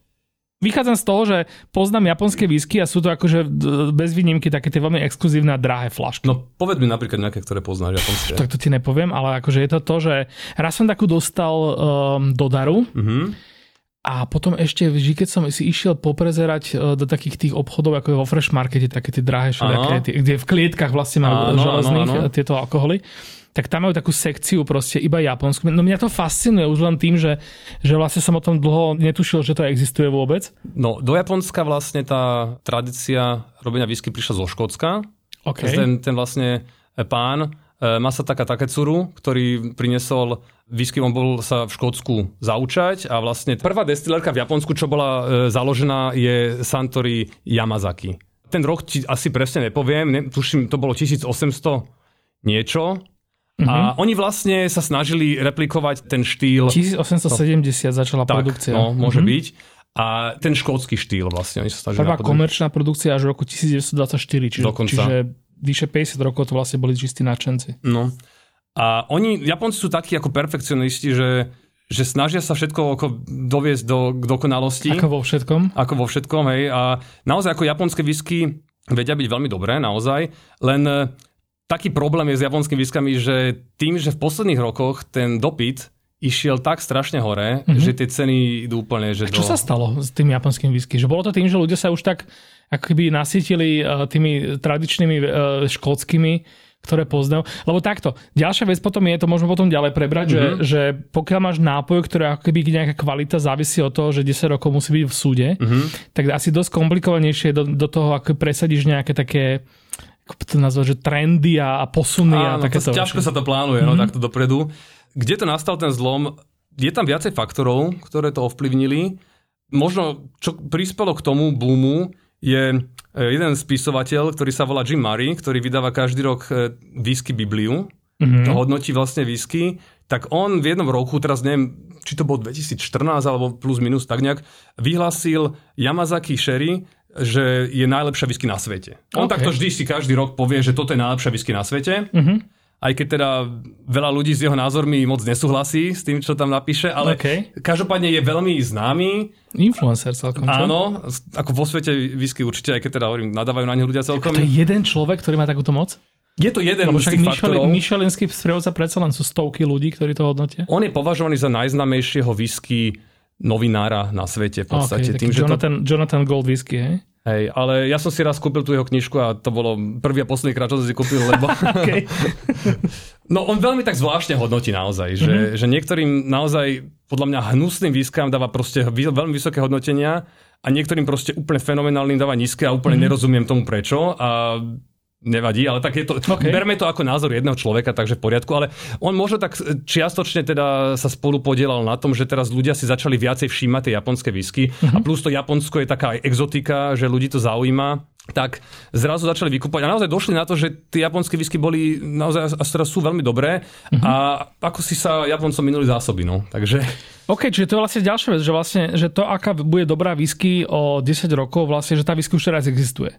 Vychádzam z toho, že poznám japonské whisky a sú to akože bez výnimky také tie veľmi exkluzívne a drahé flašky. No povedz mi napríklad nejaké, ktoré poznáš japonské. Tak to ti nepoviem, ale akože je to to, že raz som takú dostal um, do daru, uh-huh a potom ešte vždy, keď som si išiel poprezerať e, do takých tých obchodov, ako je vo Fresh Markete, také tie drahé všelijaké, kde v klietkach vlastne majú železných ano, ano. tieto alkoholy, tak tam majú takú sekciu proste iba japonsku. No mňa to fascinuje už len tým, že, že vlastne som o tom dlho netušil, že to existuje vôbec. No do Japonska vlastne tá tradícia robenia whisky prišla zo Škótska. Okay. Ten, ten vlastne pán E, Masataka Taketsuru, ktorý priniesol whisky, on bol sa v Škótsku zaučať a vlastne prvá destilérka v Japonsku, čo bola e, založená, je Santori Yamazaki. Ten rok ti asi presne nepoviem, ne, tuším, to bolo 1800 niečo, Mm-hmm. A oni vlastne sa snažili replikovať ten štýl. 1870 začala tak, produkcia. No, môže mm-hmm. byť. A ten škótsky štýl vlastne oni sa. Prvá komerčná produkcia až v roku 1924, čiže, Dokonca. čiže vyše 50 rokov to vlastne boli čistí nadšenci. No. A oni, Japonci sú takí ako perfekcionisti, že, že snažia sa všetko ako doviesť do k dokonalosti. Ako vo všetkom. Ako vo všetkom, hej. A naozaj ako japonské whisky vedia byť veľmi dobré, naozaj. Len e, taký problém je s japonskými whiskami, že tým, že v posledných rokoch ten dopyt išiel tak strašne hore, mm-hmm. že tie ceny idú úplne... Že A čo do... sa stalo s tým japonským whisky? Že bolo to tým, že ľudia sa už tak ako keby nasítili uh, tými tradičnými uh, škótskymi, ktoré poznajú. Lebo takto, ďalšia vec potom je, to môžeme potom ďalej prebrať, mm-hmm. že, že pokiaľ máš nápoj, ktoré ako keby nejaká kvalita závisí od toho, že 10 rokov musí byť v súde, mm-hmm. tak asi dosť komplikovanejšie do, do toho, ako presadíš nejaké také ako to nazvať, že trendy a, a posuny Áno, a takéto. to, ťažko sa to plánuje, mm-hmm. no takto dopredu. Kde to nastal ten zlom? Je tam viacej faktorov, ktoré to ovplyvnili. Možno, čo prispelo k tomu boomu, je e, jeden spisovateľ, ktorý sa volá Jim Murray, ktorý vydáva každý rok e, whisky Bibliu, mm-hmm. hodnotí vlastne whisky, tak on v jednom roku, teraz neviem, či to bol 2014 alebo plus minus tak nejak, vyhlásil Yamazaki Sherry, že je najlepšia whisky na svete. On Okay. takto vždy si každý rok povie, že toto je najlepšia whisky na svete. Mhm. Aj keď teda veľa ľudí s jeho názormi moc nesúhlasí s tým, čo tam napíše, ale OK. každopádne je veľmi známy. Influencer celkom. čo? Áno, ako vo svete whisky určite, aj keď teda hovorím, nadávajú na neho ľudia celkom. To je jeden človek, ktorý má takúto moc? Je to jeden Lebo z tých faktorov. Michelinský sprievodca predsa len sú stovky ľudí, ktorí to hodnotia. On je považovaný za najznamejšieho whisky novinára na svete v podstate. Okay, tým, že to, Jonathan Gold whisky, hej? Hej, ale ja som si raz kúpil tú jeho knižku a to bolo prvý a posledný krát, čo som si kúpil, lebo... (laughs) (laughs) No on veľmi tak zvláštne hodnotí naozaj, že, Mhm. mm-hmm. že niektorým naozaj podľa mňa hnusným výskam dáva proste veľmi vysoké hodnotenia a niektorým proste úplne fenomenálnym dáva nízke a úplne mm-hmm. nerozumiem tomu prečo a nevadí, ale tak je to, OK. okay. berme to ako názor jedného človeka, takže v poriadku, ale on možno tak čiastočne teda sa spolu podielal na tom, že teraz ľudia si začali viacej všímať tie japonské whisky mm-hmm. a plus to Japonsko je taká exotika, že ľudí to zaujíma tak zrazu začali vykúpať a naozaj došli na to, že tie japonské whisky boli naozaj a teraz sú veľmi dobré Mhm. a ako si sa Japoncom minuli zásoby, no. Takže OK, čiže to je vlastne ďalšia vec, že vlastne, že to, aká bude dobrá whisky o 10 rokov, vlastne, že tá whisky už teraz existuje.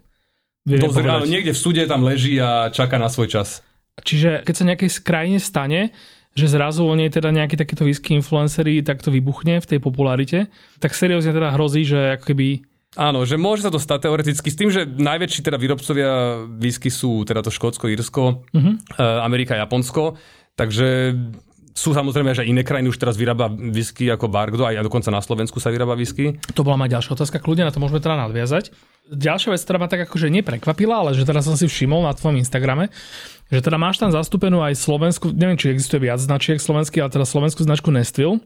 Áno, niekde v súde tam leží a čaká na svoj čas. Čiže keď sa nejakej krajine stane, že zrazu o nej teda nejaký takýto whisky influenceri takto vybuchne v tej popularite, tak seriózne teda hrozí, že ako keby Áno, že môže sa to stať teoreticky s tým, že najväčší teda výrobcovia whisky sú teda to Škótsko, Írsko, uh-huh. Amerika, Japonsko, takže sú samozrejme, že iné krajiny už teraz vyrába whisky ako Bargdo, aj dokonca na Slovensku sa vyrába whisky. To bola moja ďalšia otázka, kľudne na to môžeme teda nadviazať. Ďalšia vec, ktorá ma tak akože neprekvapila, ale že teraz som si všimol na tvojom Instagrame, že teda máš tam zastúpenú aj slovensku, neviem, či existuje viac značiek slovenských, ale teda slovenskú značku Nestville,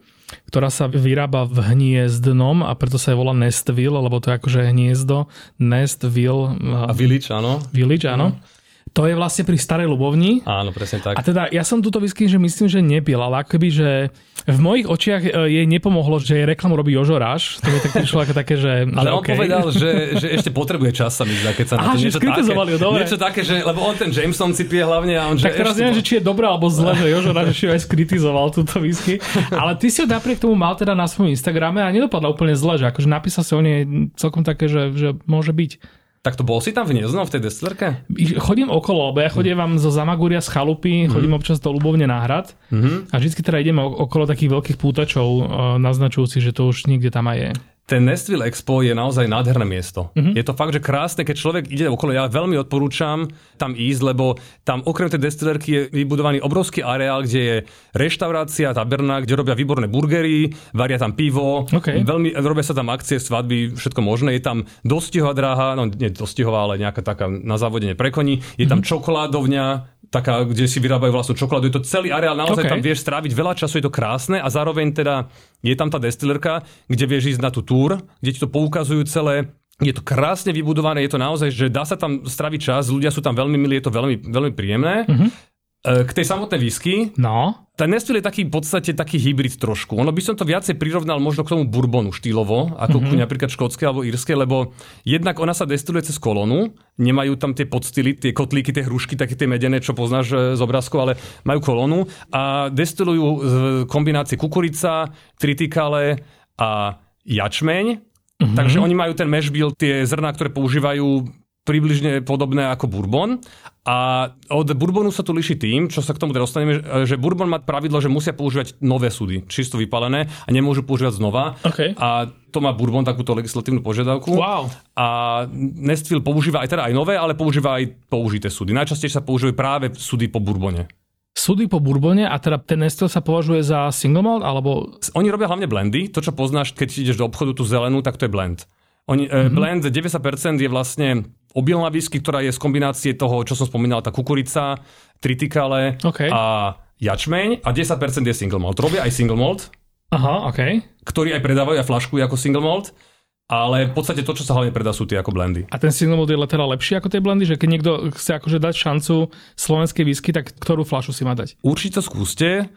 ktorá sa vyrába v hniezdnom a preto sa aj volá Nestville, lebo to je akože hniezdo, Nestville, A Village, áno. Village, áno. To je vlastne pri Starej Ľubovni. Áno, presne tak. A teda ja som túto whisky, že myslím, že nepil, ale akoby, že v mojich očiach e, jej nepomohlo, že jej reklamu robí Jožo Ráš. To mi tak prišlo ako také, že... (laughs) Ale že on okay. povedal, že, že ešte potrebuje čas sa mi zdá, keď sa na to niečo také, dobre. niečo také, že, lebo on ten Jameson si pije hlavne a on, že Tak teraz neviem, po- že či je dobré alebo zle, že Jožo Ráš ešte aj skritizoval túto whisky. Ale ty si ho napriek tomu mal teda na svojom Instagrame a nedopadla úplne zle, že akože napísal si o nej celkom také, že, že môže byť. Tak to bol si tam v Hniezno, v tej destilerke? I Chodím okolo, lebo ja chodím vám zo Zamagúria z chalupy, chodím občas do Ľubovne na hrad a vždy teda ideme okolo takých veľkých pútačov e, naznačujúci, že to už niekde tam aj je. Ten Nestville Expo je naozaj nádherné miesto. Mhm. Mm-hmm. Je to fakt, že krásne, keď človek ide okolo. Ja veľmi odporúčam tam ísť, lebo tam okrem tej destilerky je vybudovaný obrovský areál, kde je reštaurácia, taberna, kde robia výborné burgery, varia tam pivo, OK. veľmi, robia sa tam akcie, svadby, všetko možné. Je tam dostihová dráha, no nie dostihová, ale nejaká taká na závodenie pre koní. Je tam Mhm. čokoládovňa, taká, kde si vyrábajú vlastnú čokoládu. Je to celý areál, naozaj OK. tam vieš stráviť veľa času, je to krásne a zároveň teda je tam tá destilerka, kde vieš ísť na tú túr, kde ti to poukazujú celé. Je to krásne vybudované, je to naozaj, že dá sa tam straviť čas, ľudia sú tam veľmi milí, je to veľmi, veľmi príjemné. Mm-hmm. K tej samotnej whisky, No, ten Nestville je taký v podstate taký hybrid trošku. Ono by som to viacej prirovnal možno k tomu bourbonu štýlovo, ako mm-hmm. napríklad škótske alebo írske, lebo jednak ona sa destiluje cez kolonu, nemajú tam tie podstily, tie kotlíky, tie hrušky, také tie medené, čo poznáš e, z obrázkov, ale majú kolonu a destilujú z kombinácie kukurica, tritikale a jačmeň. Mm-hmm. Takže oni majú ten mash bill, tie zrná, ktoré používajú približne podobné ako bourbon. A od bourbonu sa to líši tým, čo sa k tomu dostaneme, že bourbon má pravidlo, že musia používať nové súdy, čisto vypalené a nemôžu používať znova. Okay. A to má bourbon takúto legislatívnu požiadavku. Wow. A Nestville používa aj teda aj nové, ale používa aj použité súdy. Najčastejšie sa používajú práve súdy po bourbone. Súdy po bourbone a teda ten Nestle sa považuje za single malt, alebo... Oni robia hlavne blendy. To, čo poznáš, keď ideš do obchodu tú zelenú, tak to je blend. Oni, mm-hmm. Blend 90% je vlastne obilná whisky, ktorá je z kombinácie toho, čo som spomínal, tá kukurica, tritikale okay. a jačmeň a 10% je single malt. Robia aj single malt, Aha, okay. ktorý aj predávajú a flaškujú ako single malt. Ale v podstate to, čo sa hlavne predá, sú tie ako blendy. A ten single malt je teda lepší ako tie blendy? Že keď niekto chce akože dať šancu slovenskej whisky, tak ktorú flašu si má dať? Určite skúste.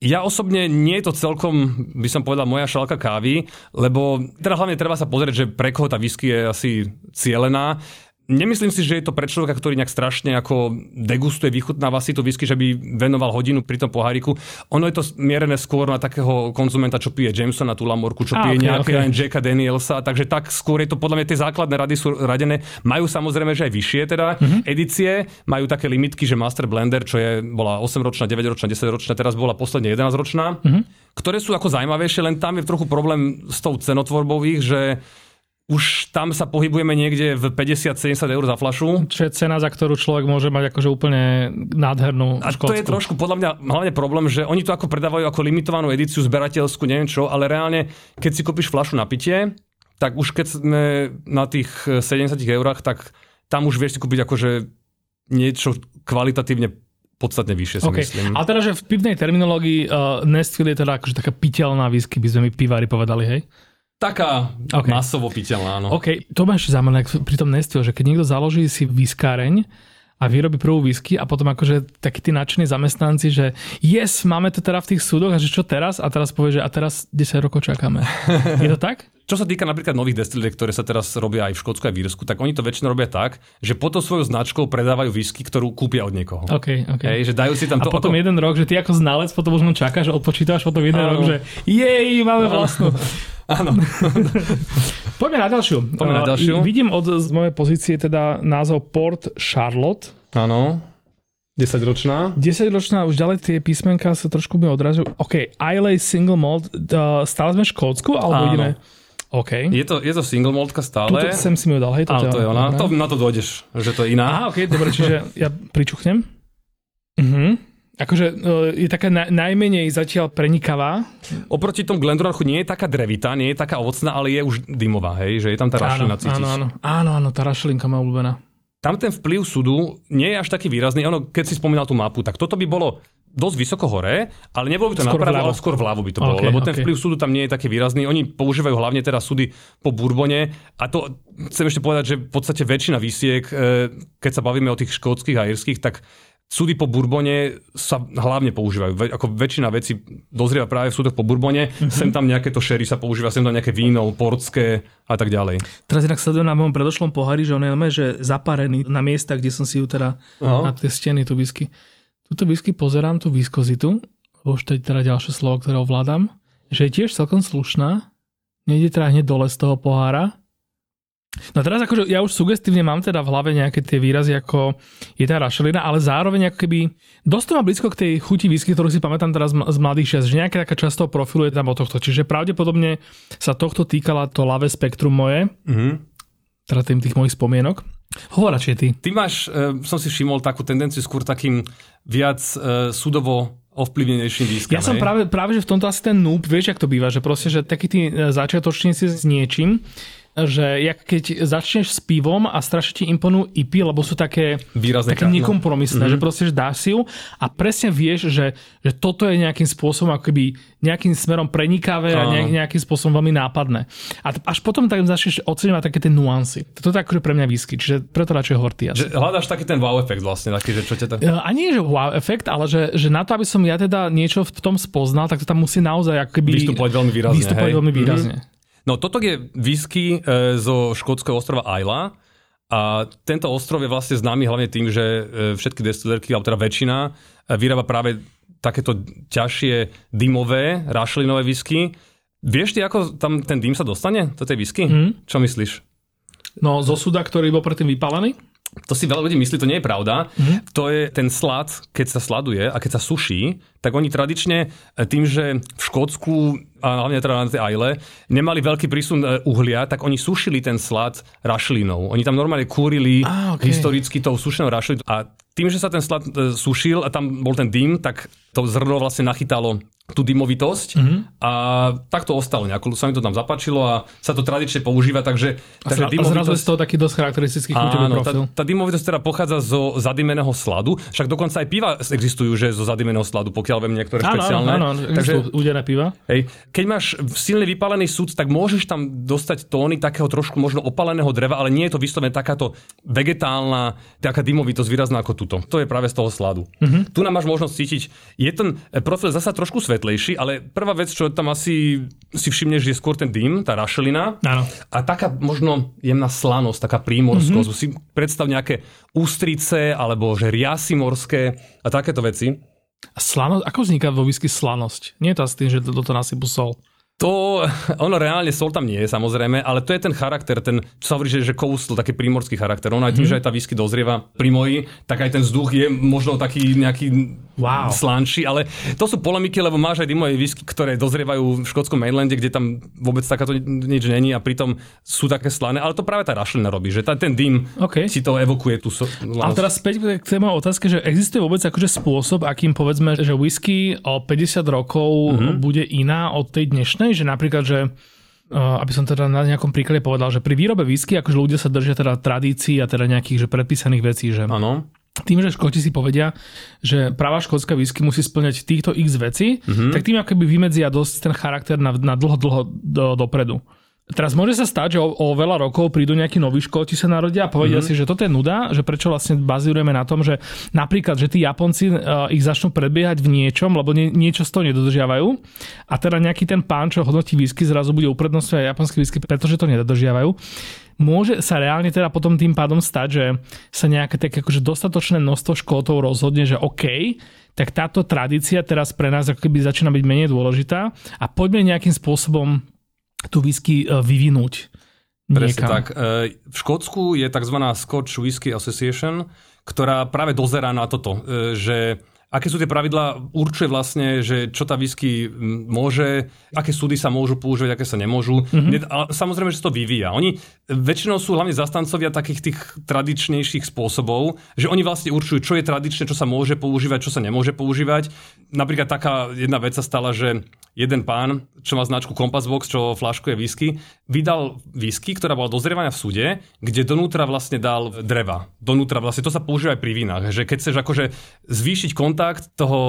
Ja osobne nie je to celkom, by som povedal, moja šalka kávy, lebo teda hlavne treba sa pozrieť, že pre koho tá whisky je asi cielená. Nemyslím si, že je to pre človeka, ktorý nejak strašne ako degustuje, vychutnáva si to whisky, že by venoval hodinu pri tom poháriku. Ono je to mierené skôr na takého konzumenta, čo pije Jamesona, tú lamorku, čo A, pije okay, nejaké okay. Jacka Danielsa, takže tak skôr je to podľa mňa tie základné rady sú radené. Majú samozrejme, že aj vyššie teda Mhm. edície, majú také limitky, že Master Blender, čo je, bola 8-ročná, 9-ročná, 10-ročná, teraz bola posledne 11-ročná, Mhm. ktoré sú ako zaujímavejšie, len tam je trochu problém s tou cenotvorbou ich, že už tam sa pohybujeme niekde v 50-70 eur za flašu. Čo je cena, za ktorú človek môže mať akože úplne nádhernú A to škótsku. je trošku podľa mňa hlavne problém, že oni to ako predávajú ako limitovanú edíciu, zberateľskú, neviem čo, ale reálne, keď si kúpiš flašu na pitie, tak už keď sme na tých 70 eurách, tak tam už vieš si kúpiť akože niečo kvalitatívne podstatne vyššie si Okay. myslím. Ale teda, že v pivnej terminológii uh, Nestville je teda akože taká piteľná whisky, by sme mi pivári povedali, hej? Taká Ok. masovo piteľná, áno. OK, to ma ešte zaujímavé ak pri tom Nestville, že keď niekto založí si viskáreň a vyrobí prvú whisky a potom akože takí tí nadšení zamestnanci, že yes, máme to teda v tých súdoch a že čo teraz? A teraz povie, že a teraz 10 rokov čakáme. Je to tak? (laughs) Čo sa týka napríklad nových destilérií, ktoré sa teraz robia aj v Škótsku aj v Írsku, tak oni to väčšinou robia tak, že potom svojou značkou predávajú whisky, ktorú kúpia od niekoho. OK, OK. Hej, že dajú si tam A to potom ako... jeden rok, že ty ako znalec potom možno čakáš, odpočítaš potom jeden Áno. rok, že jej, máme vlastnú. (laughs) Áno. (laughs) Poďme na ďalšiu. Poďme na Uh, ďalšiu. Vidím od z mojej pozície teda názov Port Charlotte. Áno. 10 ročná. 10 ročná, už ďalej tie písmenka sa trošku mi odražujú. OK, Islay Single Malt, uh, stále sme v Škótsku, alebo ideme... OK. Je to, je to single maltka stále. Tuto sem si mi ho dal, hej? Áno, to je ona. To, Dobre. na to dojdeš, že to je iná. Aha, OK, dobre, čiže ja pričuchnem. Mhm. Akože uh, je taká na, najmenej zatiaľ prenikavá. Oproti tomu Glendronchu nie je taká drevitá, nie je taká ovocná, ale je už dymová, hej, že je tam tá rašlina cítiť. áno, áno, áno, áno, tá rašelinka má obľúbená. Tam ten vplyv súdu nie je až taký výrazný. Ono, keď si spomínal tú mapu, tak toto by bolo dosť vysoko hore, ale nebolo by to Skôr napravo, vľavo. ale skôr vľavo by to bolo, Ok, lebo ten ok. vplyv súdu tam nie je taký výrazný. Oni používajú hlavne teda súdy po Bourbone a to chcem ešte povedať, že v podstate väčšina výsiek, e, keď sa bavíme o tých škótskych a írskych, tak súdy po Bourbone sa hlavne používajú. Ve, ako väčšina vecí dozrieva práve v súdoch po Bourbone, Mhm. sem tam nejaké to sherry sa používa, sem tam nejaké víno, portské a tak ďalej. Teraz inak sledujem na mojom predošlom pohári, že on je že zapárený na miesta, kde som si ju teda Aha. na tie steny, tú whisky. Tuto whisky pozerám, tú viskozitu, lebo už to je teda ďalšie slovo, ktoré ovládam, že je tiež celkom slušná, nejde teda hneď dole z toho pohára. No teraz akože ja už sugestívne mám teda v hlave nejaké tie výrazy, ako je tá rašelina, ale zároveň ako keby dosť to má blízko k tej chuti whisky, ktorú si pamätám teraz z mladých čas, že nejaká taká časť toho profilu je tam o tohto. Čiže pravdepodobne sa tohto týkala to ľavé spektrum moje, Mhm. teda tým tých mojich spomienok. Hovor radšej ty. Ty máš, e, som si všimol takú tendenciu skôr takým viac e, súdovo ovplyvnenejším výskom. Ja som práve, práve, že v tomto asi ten noob, vieš, jak to býva, že proste, že takí tí e, začiatočníci s niečím, že jak keď začneš s pivom a strašne ti imponujú IPy, lebo sú také, Výrazne také nekompromisné, že proste, že dáš si ju a presne vieš, že, že toto je nejakým spôsobom ako keby nejakým smerom prenikavé a Áno. nejak, nejakým spôsobom veľmi nápadné. A až potom tak začneš oceňovať také tie nuancy. Toto je akože pre mňa whisky, čiže preto radšej asi. Že hľadáš taký ten wow efekt vlastne, taký, že čo ťa. E, A nie, že wow efekt, ale že, že na to, aby som ja teda niečo v tom spoznal, tak to tam musí naozaj ako keby... Vystupovať veľmi výrazne, Vystupovať hej? veľmi výrazne. No toto je whisky e, zo škótskeho ostrova Isla a tento ostrov je vlastne známy hlavne tým, že e, všetky destilérky, alebo teda väčšina, e, vyrába práve takéto ťažšie dymové, rašelinové whisky. Vieš ty, ako tam ten dym sa dostane do tej whisky? Mhm. Čo myslíš? No zo suda, ktorý bol predtým vypálený? To si veľa ľudí myslí, to nie je pravda. Mm-hmm. To je ten slad, keď sa sladuje a keď sa suší, tak oni tradične tým, že v Škótsku a hlavne teda na tej Ajle, nemali veľký prísun e, uhlia, tak oni sušili ten slad rašlinou. Oni tam normálne kúrili ah, okay. historicky tou sušenou rašlinou a tým, že sa ten slad e, sušil a tam bol ten dym, tak to zrno vlastne nachytalo tú dymovitosť mm-hmm. a tak to ostalo nejako, sa mi to tam zapáčilo a sa to tradične používa, takže... A, takže dymovitosť... a zrazu je z toho taký dosť charakteristický chuťový profil. Tá, tá dymovitosť teda pochádza zo zadimeného sladu, však dokonca aj piva existujú, že zo zadimeného sladu, pokiaľ viem niektoré áno, špeciálne. Áno, áno, takže, údené piva. Hej, keď máš silne vypálený súd, tak môžeš tam dostať tóny takého trošku možno opaleného dreva, ale nie je to vyslovene takáto vegetálna, taká dymovitosť výrazná ako tuto. To je práve z toho sladu. Mm-hmm. Tu nám máš možnosť cítiť, je ten profil zasa trošku svetlejší, ale prvá vec, čo tam asi si všimneš, je skôr ten dym, tá rašelina. Áno. A taká možno jemná slanosť, taká prímorskosť. Mm-hmm. Si predstav nejaké ústrice, alebo že riasy morské a takéto veci. A slanosť, ako vzniká vo whisky slanosť? Nie je to s tým, že do toho nasypu sol. To, ono reálne sol tam nie je samozrejme, ale to je ten charakter, ten, čo sa hovorí, že, že kousl, taký primorský charakter. Ono aj tým, mm. že aj tá whisky dozrieva pri moji, tak aj ten vzduch je možno taký nejaký wow. slanší, ale to sú polemiky, lebo máš aj dymové whisky, ktoré dozrievajú v škótskom mainlande, kde tam vôbec takáto nič není a pritom sú také slané, ale to práve tá rašlina robí, že tá, ten dym okay. si to evokuje tú so, A teraz späť k tému otázke, že existuje vôbec akože spôsob, akým povedzme, že whisky o 50 rokov mm-hmm. bude iná od tej dnešnej zvláštne, že napríklad, že aby som teda na nejakom príklade povedal, že pri výrobe whisky, akože ľudia sa držia teda tradícií a teda nejakých že predpísaných vecí, že ano. tým, že Škoti si povedia, že práva škótska whisky musí splňať týchto x vecí, mm-hmm. tak tým akoby vymedzia dosť ten charakter na, na dlho, dlho do, dopredu. Teraz môže sa stať, že o, o veľa rokov prídu nejakí noví škóti sa narodia a povedia mm-hmm. si, že toto je nuda, že prečo vlastne bazírujeme na tom, že napríklad, že tí Japonci uh, ich začnú predbiehať v niečom, lebo nie, niečo z toho nedodržiavajú a teda nejaký ten pán, čo hodnotí whisky, zrazu bude uprednostňovať japonský whisky, pretože to nedodržiavajú. Môže sa reálne teda potom tým pádom stať, že sa nejaké také akože dostatočné množstvo škótov rozhodne, že OK, tak táto tradícia teraz pre nás ako keby začína byť menej dôležitá a poďme nejakým spôsobom tú whisky e, vyvinúť. Presne tak. E, v Škótsku je tzv. Scotch Whisky Association, ktorá práve dozerá na toto, e, že aké sú tie pravidlá, určuje vlastne, že čo tá whisky môže, aké súdy sa môžu používať, aké sa nemôžu. Mm-hmm. A samozrejme, že sa to vyvíja. Oni väčšinou sú hlavne zastancovia takých tých tradičnejších spôsobov, že oni vlastne určujú, čo je tradičné, čo sa môže používať, čo sa nemôže používať. Napríklad taká jedna vec sa stala, že jeden pán, čo má značku Compass Box, čo flaškuje whisky, vydal whisky, ktorá bola dozrievaná v súde, kde donútra vlastne dal dreva. Donútra vlastne, to sa používa aj pri vínach, že keď chceš akože zvýšiť kontakt toho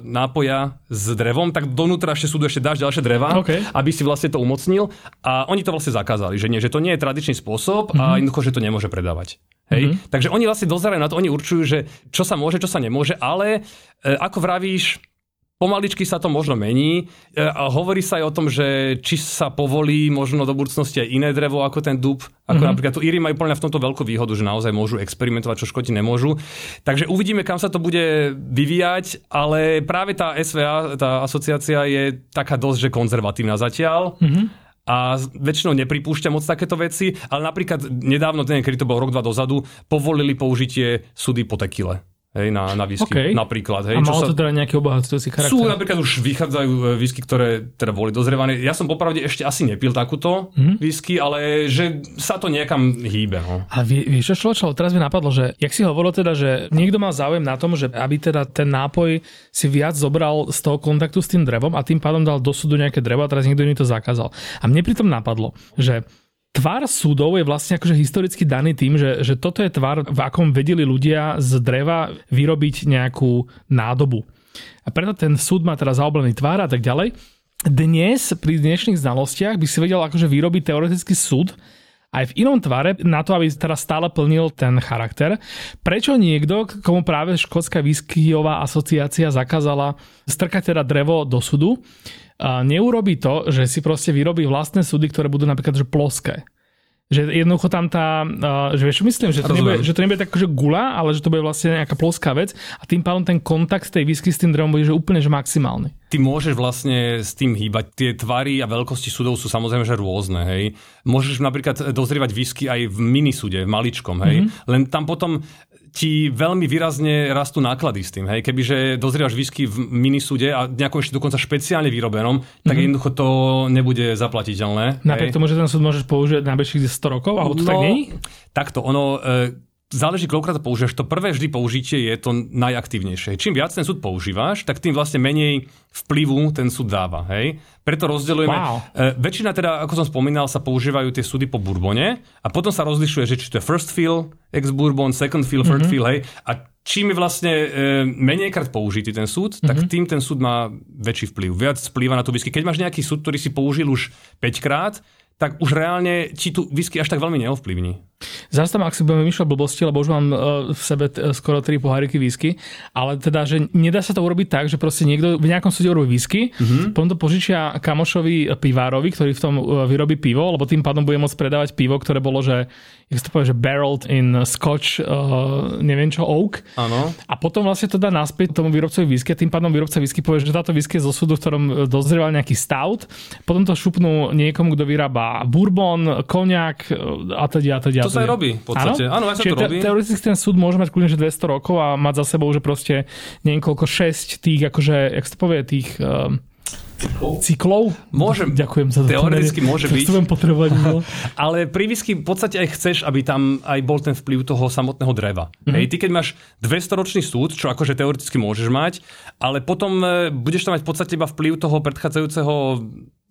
nápoja s drevom, tak donútra ešte súdu ešte dáš ďalšie dreva, okay. aby si vlastne to umocnil a oni to vlastne zakázali, že nie, že to nie je tradičný spôsob mm-hmm. a mhm. jednoducho, že to nemôže predávať. Hej? Mm-hmm. Takže oni vlastne dozerajú na to, oni určujú, že čo sa môže, čo sa nemôže, ale e, ako vravíš, Pomaličky sa to možno mení e, a hovorí sa aj o tom, že či sa povolí možno do budúcnosti aj iné drevo ako ten dub. Ako mm-hmm. napríklad tu Íry majú plne v tomto veľkú výhodu, že naozaj môžu experimentovať, čo Škoti nemôžu. Takže uvidíme, kam sa to bude vyvíjať, ale práve tá SVA, tá asociácia je taká dosť, že konzervatívna zatiaľ. Mm-hmm a väčšinou nepripúšťa moc takéto veci, ale napríklad nedávno, ten, kedy to bol rok, dva dozadu, povolili použitie sudy po tekile hej, na, na whisky okay. napríklad. Hej, a malo to teda nejaký obohacujúci charakter? Sú napríklad už vychádzajú e, whisky, ktoré teda boli dozrievané. Ja som popravde ešte asi nepil takúto mm-hmm. whisky, ale že sa to niekam hýbe. No. A vie, vieš čo, človek, teraz mi napadlo, že jak si hovoril teda, že niekto má záujem na tom, že aby teda ten nápoj si viac zobral z toho kontaktu s tým drevom a tým pádom dal do súdu nejaké drevo a teraz niekto mi to zakázal. A mne pritom napadlo, že Tvar súdov je vlastne akože historicky daný tým, že, že toto je tvar, v akom vedeli ľudia z dreva vyrobiť nejakú nádobu. A preto ten súd má teraz zaoblený tvár a tak ďalej. Dnes, pri dnešných znalostiach, by si vedel akože vyrobiť teoretický súd aj v inom tvare, na to, aby teraz stále plnil ten charakter. Prečo niekto, komu práve Škótska whiskyová asociácia zakázala strkať teda drevo do súdu, neurobí to, že si proste vyrobí vlastné súdy, ktoré budú napríklad že ploské. Že jednoducho tam tá, že vieš myslím, že to, nebude, že to nebude tak, že gula, ale že to bude vlastne nejaká ploská vec a tým pádom ten kontakt tej whisky s tým drevom bude že úplne že maximálny. Ty môžeš vlastne s tým hýbať. Tie tvary a veľkosti súdov sú samozrejme že rôzne, hej. Môžeš napríklad dozrievať whisky aj v minisúde, v maličkom, hej. Mm-hmm. Len tam potom ti veľmi výrazne rastú náklady s tým. Hej? Kebyže dozrievaš whisky v minisúde a nejakom ešte dokonca špeciálne vyrobenom, tak mm-hmm. jednoducho to nebude zaplatiteľné. Napriek tomu, že ten súd môžeš použiť najbližších 100 rokov, alebo to no, tak nie? Takto, ono... E, záleží, koľkokrát to použiješ. To prvé vždy použitie je to najaktívnejšie. Čím viac ten súd používaš, tak tým vlastne menej vplyvu ten súd dáva. Hej? Preto rozdeľujeme... Wow. E, väčšina teda, ako som spomínal, sa používajú tie súdy po bourbone a potom sa rozlišuje, že či to je first fill, ex-bourbon, second fill, third mm-hmm. fill, hej. A čím je vlastne e, menejkrát použitý ten súd, mm-hmm. tak mhm. tým ten súd má väčší vplyv. Viac vplýva na tú whisky. Keď máš nejaký súd, ktorý si použil už 5 krát, tak už reálne ti tu whisky až tak veľmi neovplyvní. Zase tam, ak si budeme vymýšľať blbosti, lebo už mám uh, v sebe t- skoro 3 poháriky whisky, ale teda, že nedá sa to urobiť tak, že proste niekto v nejakom súde urobí whisky, mm-hmm. potom to požičia kamošovi pivárovi, ktorý v tom vyrobí pivo, lebo tým pádom bude môcť predávať pivo, ktoré bolo, že jak to povie, že barreled in scotch, uh, neviem čo, oak. Áno. A potom vlastne to dá naspäť tomu výrobcovi whisky tým pádom výrobca whisky povie, že táto whisky je zo súdu, v ktorom dozrieval nejaký stout. Potom to šupnú niekomu, kto vyrába bourbon, koniak a teda a teda. To sa aj robí v podstate. Áno, aj sa Čiže to robí. teoreticky ten súd môže mať kľudne, že 200 rokov a mať za sebou, že proste niekoľko 6 tých, akože, jak sa to povie, tých um, cyklov? Môžem. Ďakujem za to. Teoreticky môže (laughs) byť. potrebovať. No. (laughs) Ale pri whisky v podstate aj chceš, aby tam aj bol ten vplyv toho samotného dreva. Mm-hmm. Hej, ty keď máš 200-ročný súd, čo akože teoreticky môžeš mať, ale potom e, budeš tam mať v podstate iba vplyv toho predchádzajúceho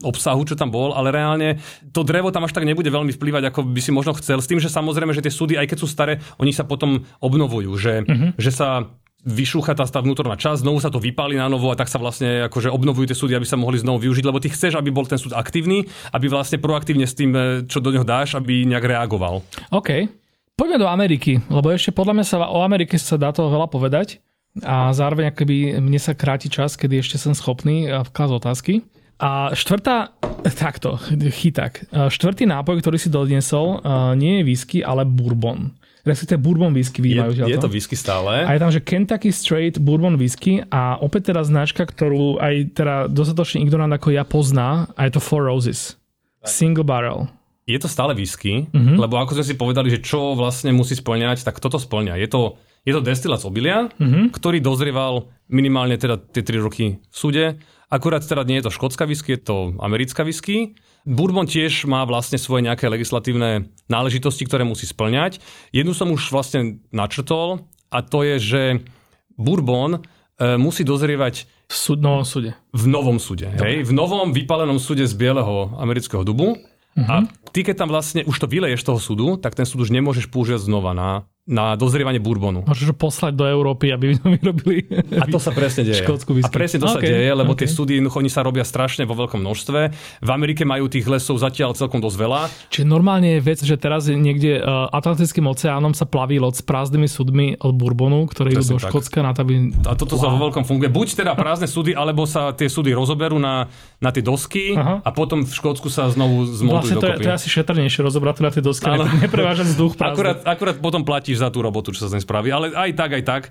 obsahu, čo tam bol, ale reálne to drevo tam až tak nebude veľmi vplyvať, ako by si možno chcel. S tým, že samozrejme, že tie súdy, aj keď sú staré, oni sa potom obnovujú, že, mm-hmm. že sa vyšúcha tá, tá vnútorná časť, znovu sa to vypáli na novo a tak sa vlastne akože obnovujú tie súdy, aby sa mohli znovu využiť, lebo ty chceš, aby bol ten súd aktívny, aby vlastne proaktívne s tým, e, čo do neho dáš, aby nejak reagoval. OK. Poďme do Ameriky, lebo ešte podľa mňa sa o Amerike sa dá toho veľa povedať a zároveň akoby mne sa kráti čas, kedy ešte som schopný vkázať otázky. A štvrtá, takto, chyták. Štvrtý nápoj, ktorý si dodnesol, nie je whisky, ale bourbon. Respektíve bourbon whisky vymajú. Je, je to whisky stále. A je tam, že Kentucky Straight Bourbon whisky a opäť teda značka, ktorú aj teda dostatočne ignorant ako ja pozná a je to Four Roses. Single barrel. Je to stále whisky, mm-hmm. lebo ako sme si povedali, že čo vlastne musí splňať, tak toto splňa. Je to, je to destilát z obilia, mm-hmm. ktorý dozrieval minimálne teda tie 3 roky v súde Akurát teda nie je to škótska whisky, je to americká whisky. Bourbon tiež má vlastne svoje nejaké legislatívne náležitosti, ktoré musí splňať. Jednu som už vlastne načrtol a to je, že Bourbon e, musí dozrievať v súdnom súde. V novom súde. Hej? V novom vypálenom súde z bieleho amerického dubu. Uh-huh. A ty, keď tam vlastne už to vyleješ toho súdu, tak ten súd už nemôžeš použiť znova na na dozrievanie bourbonu. Môžeš poslať do Európy, aby (laughs) vyrobili A to sa presne deje. whisky. A presne to okay, sa deje, lebo okay. tie súdy oni sa robia strašne vo veľkom množstve. V Amerike majú tých lesov zatiaľ celkom dosť veľa. Čiže normálne je vec, že teraz niekde uh, Atlantickým oceánom sa plaví loď s prázdnymi súdmi od bourbonu, ktoré idú do Škótska na to, aby... A toto wow. sa vo veľkom funguje. Buď teda prázdne súdy, alebo sa tie súdy rozoberú na, na tie dosky Aha. a potom v Škótsku sa znovu zmontujú vlastne to, je, to je asi šetrnejšie rozobrať na tie dosky, neprevážať vzduch prázdne. (laughs) Akurát, akurát potom platíš za tú robotu, čo sa z spraví. Ale aj tak, aj tak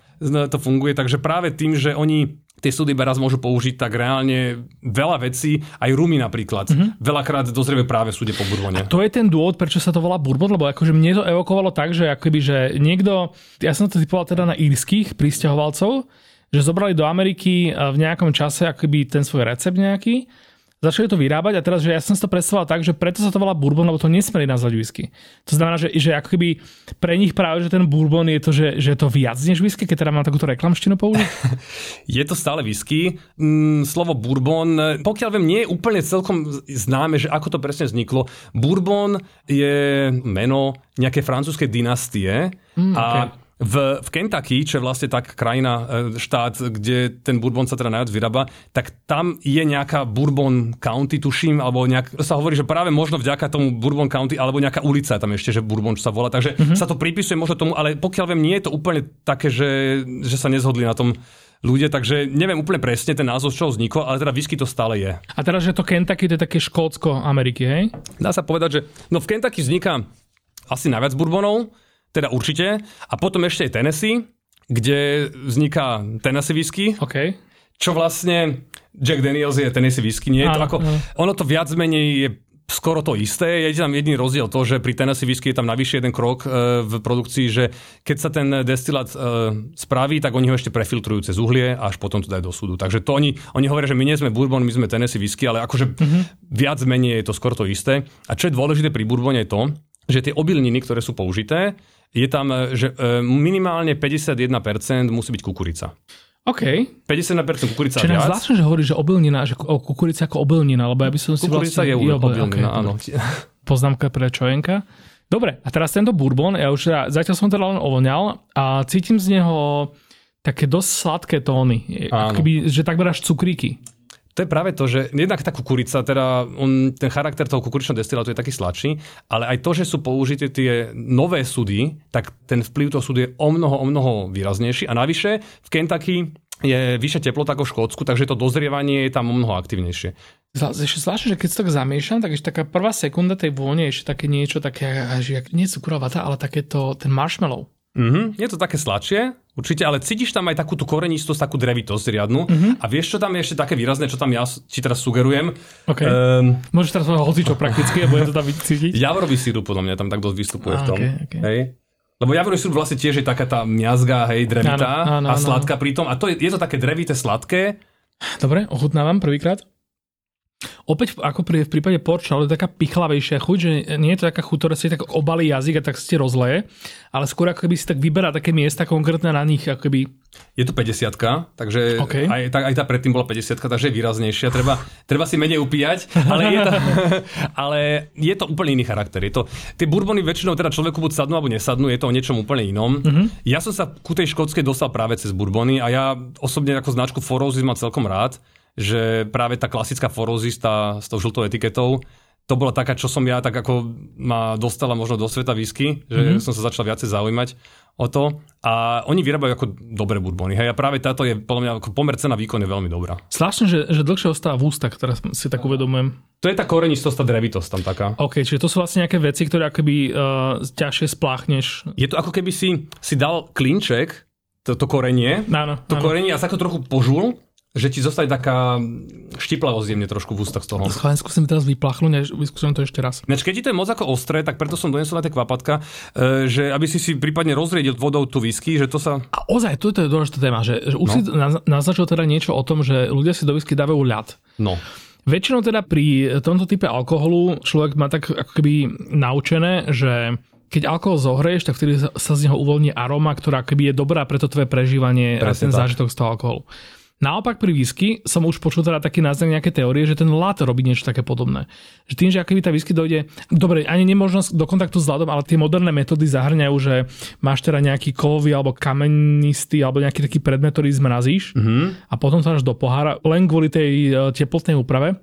to funguje. Takže práve tým, že oni tie súdy raz môžu použiť, tak reálne veľa vecí, aj rumy napríklad, mm-hmm. veľakrát dozrieve práve súde po bourbone. A to je ten dôvod, prečo sa to volá bourbon, lebo akože mne to evokovalo tak, že akoby, že niekto, ja som to typoval teda na írskych pristahovalcov, že zobrali do Ameriky v nejakom čase akoby ten svoj recept nejaký začali to vyrábať a teraz, že ja som si to predstavoval tak, že preto sa to volá bourbon, lebo to nesmeli nazvať whisky. To znamená, že, že ako keby pre nich práve, že ten bourbon je to, že, že je to viac než whisky, keď teda mám takúto reklamštinu použiť? (laughs) je to stále whisky. Mm, slovo bourbon, pokiaľ viem, nie je úplne celkom známe, že ako to presne vzniklo. Bourbon je meno nejakej francúzskej dynastie mm, a okay v, v Kentucky, čo je vlastne tak krajina, e, štát, kde ten bourbon sa teda najviac vyrába, tak tam je nejaká Bourbon County, tuším, alebo nejak, sa hovorí, že práve možno vďaka tomu Bourbon County, alebo nejaká ulica tam ešte, že Bourbon, čo sa volá. Takže mm-hmm. sa to pripisuje možno tomu, ale pokiaľ viem, nie je to úplne také, že, že sa nezhodli na tom ľudia, takže neviem úplne presne ten názov, z čoho vznikol, ale teda whisky to stále je. A teraz, že to Kentucky, to je také Škótsko Ameriky, hej? Dá sa povedať, že no v Kentucky vzniká asi najviac bourbonov, teda určite, a potom ešte aj Tennessee, kde vzniká Tennessee whisky, OK. čo vlastne Jack Daniels je Tennessee whisky, nie je to ako, ono to viac menej je skoro to isté, je tam jediný rozdiel to, že pri Tennessee whisky je tam navyše jeden krok e, v produkcii, že keď sa ten destilát e, spraví, tak oni ho ešte prefiltrujú cez uhlie a až potom to dajú do súdu. Takže to oni, oni hovoria, že my nie sme bourbon, my sme Tennessee whisky, ale akože Mhm. viac menej je to skoro to isté. A čo je dôležité pri bourbone je to, že tie obilniny, ktoré sú použité, je tam, e, že e, minimálne 51% musí byť kukurica. OK. 51% kukurica Čiže viac. zvláštne, že hovoríš, že obilnina, že kukurica ako obilnina, lebo ja by som si Kukurica vlastne... je jo, obilnina, ok, áno. Poznámka pre čojenka. Dobre, a teraz tento bourbon, ja už teda, zatiaľ som teda len ovoňal a cítim z neho také dosť sladké tóny. Je- Áno. Keby, že takmer až cukríky. To je práve to, že jednak tá kukurica, teda on, ten charakter toho kukuričného destilátu je taký sladší, ale aj to, že sú použité tie nové sudy, tak ten vplyv toho sudu je o mnoho, o mnoho výraznejší. A navyše v Kentucky je vyššia teplota ako v Škótsku, takže to dozrievanie je tam o mnoho aktívnejšie. Zla- Ešte zvláštne, že keď si tak zamiešam, tak ešte taká prvá sekunda tej vône je ešte také niečo také, jak, nie cukrová vata, ale také to, ten marshmallow. Mhm, je to také sladšie, určite, ale cítiš tam aj takú tú korenistosť, takú drevitosť riadnu. A vieš, čo tam je ešte také výrazné, čo tam ja ti teraz sugerujem? OK. Um, Môžeš teraz povedať hocičo prakticky a budem to tam cítiť. (laughs) Javorový sírup podľa mňa tam tak dosť vystupuje Á, v tom. okej, okej. Hej? Lebo javorový sírup vlastne tiež je taká tá miazga, hej, drevitá Áno, áno, a áno. sladká pritom. A to je, je to také drevité, sladké. Dobre, ochutnávam prvýkrát. Opäť ako pri, v prípade porča, ale taká pichlavejšia chuť, že nie je to taká chuť, ktorá si tak obalí jazyk a tak si rozleje, ale skôr ako keby si tak vyberá také miesta konkrétne na nich, ako keby... Je to 50 takže OK. aj, tak, aj tá predtým bola 50 takže je výraznejšia. Treba, treba si menej upíjať, ale je, to, (laughs) ale je to úplne iný charakter. Je to, tie bourbony väčšinou teda človeku buď sadnú alebo nesadnú, je to o niečom úplne inom. Mm-hmm. Ja som sa ku tej škótskej dostal práve cez bourbony a ja osobne ako značku Forozis mám celkom rád, že práve tá klasická Forozis tá, s tou žltou etiketou, to bola taká, čo som ja tak ako ma dostala možno do sveta whisky, že mm-hmm. som sa začal viacej zaujímať o to. A oni vyrábajú ako dobré bourbony. Hej, a práve táto je, podľa mňa, ako pomer cena výkon je veľmi dobrá. Zvláštne, že, že dlhšie ostáva v ústach, teraz si tak uvedomujem. To je tá korenistosť, tá drevitosť tam taká. OK, čiže to sú vlastne nejaké veci, ktoré akoby uh, ťažšie spláchneš. Je to ako keby si, si dal klinček, to, to korenie, Áno, to áno. korenie a sa to trochu požul, že ti zostane taká štiplavosť jemne trošku v ústach z toho. Schválne skúsim teraz vyplachnúť, než vyskúšam to ešte raz. Ináč, keď ti to je moc ako ostré, tak preto som donesol na tie kvapatka, e, že aby si si prípadne rozriedil vodou tú whisky, že to sa... A ozaj, to je dôležitá téma, že, že už no. si naz- naznačil teda niečo o tom, že ľudia si do whisky dávajú ľad. No. Väčšinou teda pri tomto type alkoholu človek má tak ako keby naučené, že keď alkohol zohrieš, tak vtedy sa- z neho uvoľní aroma, ktorá keby je dobrá pre to tvoje prežívanie a Presne ten tak. zážitok z toho alkoholu. Naopak pri whisky som už počul teda taký náznak nejaké teórie, že ten ľad robí niečo také podobné. Že tým, že akoby tá whisky dojde, dobre, ani nemožno do kontaktu s ľadom, ale tie moderné metódy zahrňajú, že máš teda nejaký kovový alebo kamenistý alebo nejaký taký predmet, ktorý zmrazíš Mhm. a potom to dáš do pohára len kvôli tej e, teplotnej úprave.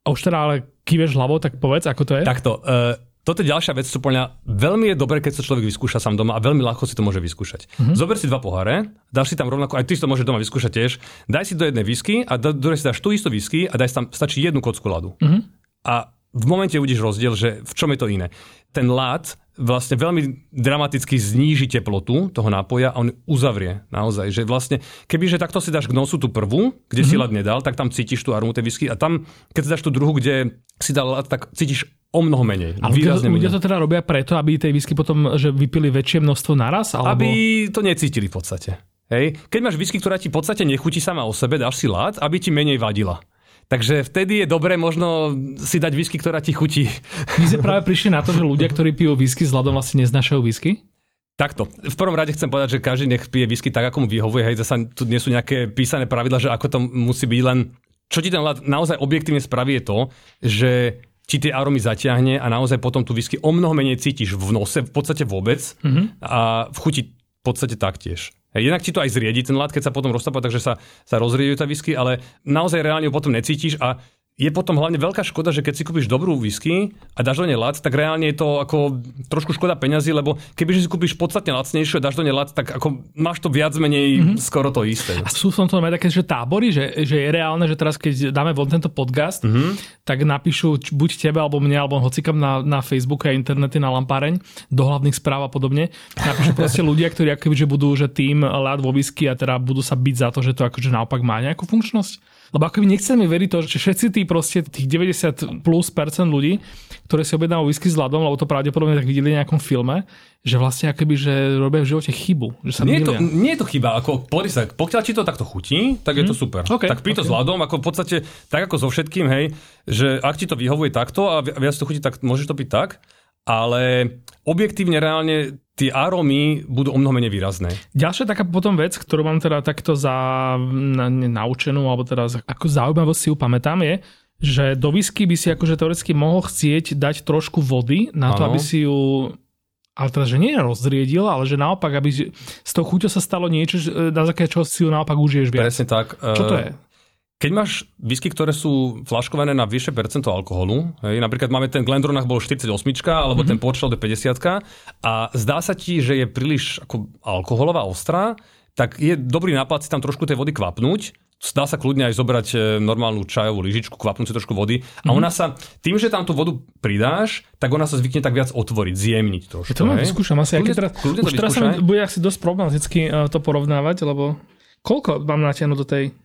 A už teda ale kýveš hlavou, tak povedz, ako to je. Takto, uh, toto je ďalšia vec, čo podľa mňa veľmi je dobré, keď sa človek vyskúša sám doma a veľmi ľahko si to môže vyskúšať. Mm-hmm. Zober si dva poháre, dáš si tam rovnako, aj ty si to môžeš doma vyskúšať tiež, daj si do jednej whisky a do druhej si dáš tú istú whisky a daj tam, stačí jednu kocku ľadu. Mm-hmm. A v momente uvidíš rozdiel, že v čom je to iné. Ten ľad vlastne veľmi dramaticky zníži teplotu toho nápoja a on uzavrie naozaj. Že vlastne, kebyže takto si dáš k nosu tú prvú, kde mm-hmm. si ľad nedal, tak tam cítiš tú aromu tej whisky a tam, keď si dáš tú druhú, kde si dal ľad, tak cítiš o mnoho menej. Ale ľudia, výrazne ľudia menej. to teda robia preto, aby tej whisky potom, že vypili väčšie množstvo naraz? Alebo... Aby to necítili v podstate. Hej? Keď máš whisky, ktorá ti v podstate nechutí sama o sebe, dáš si ľad, aby ti menej vadila. Takže vtedy je dobré možno si dať whisky, ktorá ti chutí. My sme práve prišli na to, že ľudia, ktorí pijú whisky s ľadom, vlastne neznášajú whisky. Takto. V prvom rade chcem povedať, že každý nech pije whisky tak, ako mu vyhovuje. Hej, zasa tu nie sú nejaké písané pravidla, že ako to musí byť, len čo ti ten ľad naozaj objektívne spraví je to, že ti tie aromy zatiahne a naozaj potom tú whisky o mnoho menej cítiš v nose, v podstate vôbec mm-hmm. a v chuti v podstate taktiež. Jednak ti to aj zriedi ten ľad, keď sa potom roztápa, takže sa, sa rozrieďuje tá whisky, ale naozaj reálne ju potom necítiš a je potom hlavne veľká škoda, že keď si kúpiš dobrú whisky a dáš do nej lac, tak reálne je to ako trošku škoda peňazí, lebo keby si kúpiš podstatne lacnejšie a dáš do nej lac, tak ako máš to viac menej mm-hmm. skoro to isté. A sú som to také, že tábory, že, že je reálne, že teraz keď dáme von tento podcast, mm-hmm. tak napíšu buď tebe alebo mne, alebo hocikam na, na Facebook a internety na lampareň, do hlavných správ a podobne. Napíšu (laughs) proste ľudia, ktorí akoby, že budú, že tým lát vo whisky a teda budú sa byť za to, že to akože naopak má nejakú funkčnosť. Lebo ako by nechceme veriť to, že všetci tí proste tých 90 plus percent ľudí, ktoré si objednávajú whisky s ľadom, lebo to pravdepodobne tak videli v nejakom filme, že vlastne akoby, že robia v živote chybu. Že sa nie, je to, nie je to chyba, ako sa, pokiaľ ti to takto chutí, tak je to mhm. super. Okay, tak pí to okay. s ľadom, ako v podstate tak ako so všetkým, hej, že ak ti to vyhovuje takto a viac to chutí, tak môžeš to piť tak, ale objektívne reálne tie arómy budú o mnoho menej výrazné. Ďalšia taká potom vec, ktorú mám teda takto za na, naučenú, alebo teda ako zaujímavosť si ju pamätám, je, že do whisky by si akože teoreticky mohol chcieť dať trošku vody na to, ano. aby si ju ale teda, že nie rozriedil, ale že naopak, aby z toho chuťo sa stalo niečo, na základe čoho si ju naopak užiješ viac. Presne tak. Čo to je? Keď máš whisky, ktoré sú flaškované na vyššie percento alkoholu, hej, napríklad máme ten Glendronach bol 48, alebo mm-hmm. ten Porchel je 50 a zdá sa ti, že je príliš ako alkoholová ostrá, tak je dobrý nápad si tam trošku tej vody kvapnúť, dá sa kľudne aj zobrať e, normálnu čajovú lyžičku, kvapnúť si trošku vody. A mm-hmm. ona sa, tým, že tam tú vodu pridáš, tak ona sa zvykne tak viac otvoriť, zjemniť trošku. Ja to mám vyskúšam asi. Kľudne, teraz, kľudne už teraz sa mi bude asi dosť problematicky e, to porovnávať, lebo koľko mám natiahnuť do tej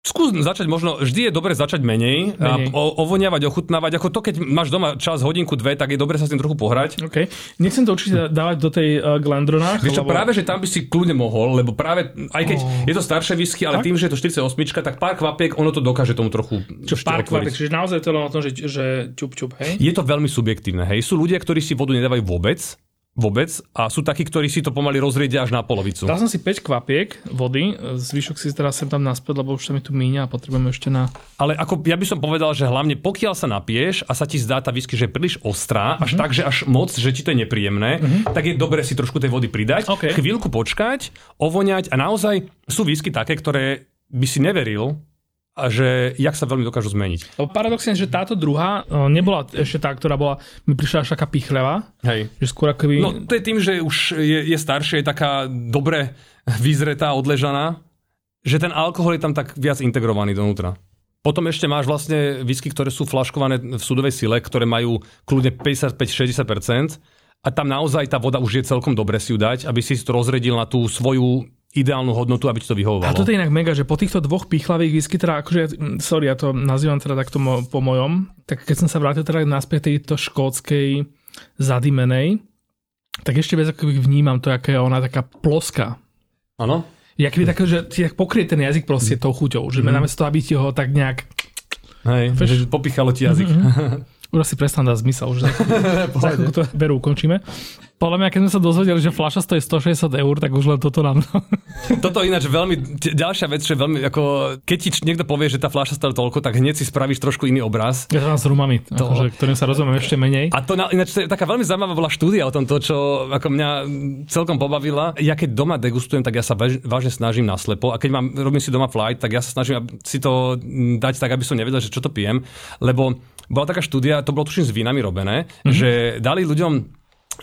Skús začať možno, vždy je dobre začať menej, menej. a ovoniavať, ochutnávať. Ako to, keď máš doma čas hodinku, dve, tak je dobre sa s tým trochu pohrať. Okay. Nechcem to určite dávať do tej uh, Glendronách. Vieš čo, lebo... práve, že tam by si kľudne mohol, lebo práve, aj keď oh. je to staršie whisky, ale tak? tým, že je to 48, tak pár kvapiek, ono to dokáže tomu trochu Čo pár kvapiek, čiže naozaj to len o tom, že, že ťup, ťup, hej? Je to veľmi subjektívne, hej. Sú ľudia, ktorí si vodu nedávajú vôbec, vôbec a sú takí, ktorí si to pomaly rozriedia až na polovicu. Dal som si 5 kvapiek vody, zvyšok si teraz sem tam naspäť, lebo už sa mi tu míňa a potrebujeme ešte na... Ale ako ja by som povedal, že hlavne pokiaľ sa napieš a sa ti zdá tá whisky, že je príliš ostrá, uh-huh. až mhm. tak, že až moc, že ti to je nepríjemné, uh-huh. tak je dobre si trošku tej vody pridať, okay. chvíľku počkať, ovoňať a naozaj sú whisky také, ktoré by si neveril, a že jak sa veľmi dokážu zmeniť. Paradoxne, že táto druhá e, nebola ešte tá, ktorá bola, mi prišla až taká pichlevá. Hej. Že skôr akoby... No to je tým, že už je, je staršia, je taká dobre vyzretá, odležaná, že ten alkohol je tam tak viac integrovaný donútra. Potom ešte máš vlastne whisky, ktoré sú flaškované v sudovej sile, ktoré majú kľudne 55-60% a tam naozaj tá voda už je celkom dobre si ju dať, aby si to rozredil na tú svoju ideálnu hodnotu, aby ti to vyhovovalo. A toto je inak mega, že po týchto dvoch pichlavých whisky, teda akože, sorry, ja to nazývam teda takto po mojom, tak keď som sa vrátil teda naspäť tejto škótskej zadimenej, tak ešte viac ako vnímam to, aká je ona taká ploská. Áno. Jak by také, že ti tak pokrie ten jazyk proste tou chuťou, že mm. namiesto aby ti ho tak nejak... Hej, že popichalo ti jazyk. Mm-hmm. (laughs) Už asi prestan dať zmysel, už za (laughs) to veru ukončíme. Podľa mňa, keď sme sa dozvedeli, že fľaša stojí 160 eur, tak už len toto nám... (laughs) toto ináč veľmi, ďalšia vec, že veľmi, ako, keď ti niekto povie, že tá fľaša stojí toľko, tak hneď si spravíš trošku iný obraz. Ja tam s rumami, to... akože, ktorým sa rozumieme ešte menej. A to ináč to je taká veľmi zaujímavá bola štúdia o tomto, čo ako mňa celkom pobavila. Ja keď doma degustujem, tak ja sa vážne snažím naslepo a keď mám, robím si doma flight, tak ja sa snažím si to dať tak, aby som nevedel, že čo to pijem, lebo bola taká štúdia, to bolo tuším s vínami robené, mm-hmm. že dali ľuďom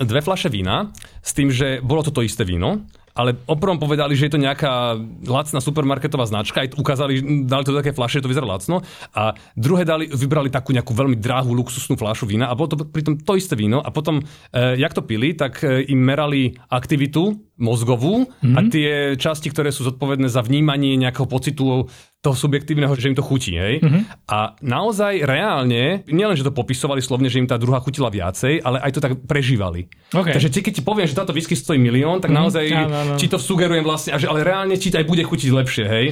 dve fľaše vína s tým, že bolo to to isté víno, ale oprvom povedali, že je to nejaká lacná supermarketová značka, aj ukázali, dali to do také fľaše, že to vyzerá lacno a druhé dali, vybrali takú nejakú veľmi drahú luxusnú fľašu vína a bolo to pritom to isté víno a potom, e, jak to pili, tak e, im merali aktivitu mozgovú mm-hmm. a tie časti, ktoré sú zodpovedné za vnímanie nejakého pocitu toho subjektívneho, že im to chutí. Hej? Mm-hmm. A naozaj reálne, nielen, že to popisovali slovne, že im tá druhá chutila viacej, ale aj to tak prežívali. Okay. Takže keď ti poviem, že táto whisky stojí milión, tak mm-hmm. naozaj no, no, no. ti to sugerujem vlastne, že ale reálne ti aj bude chutiť lepšie. Hej?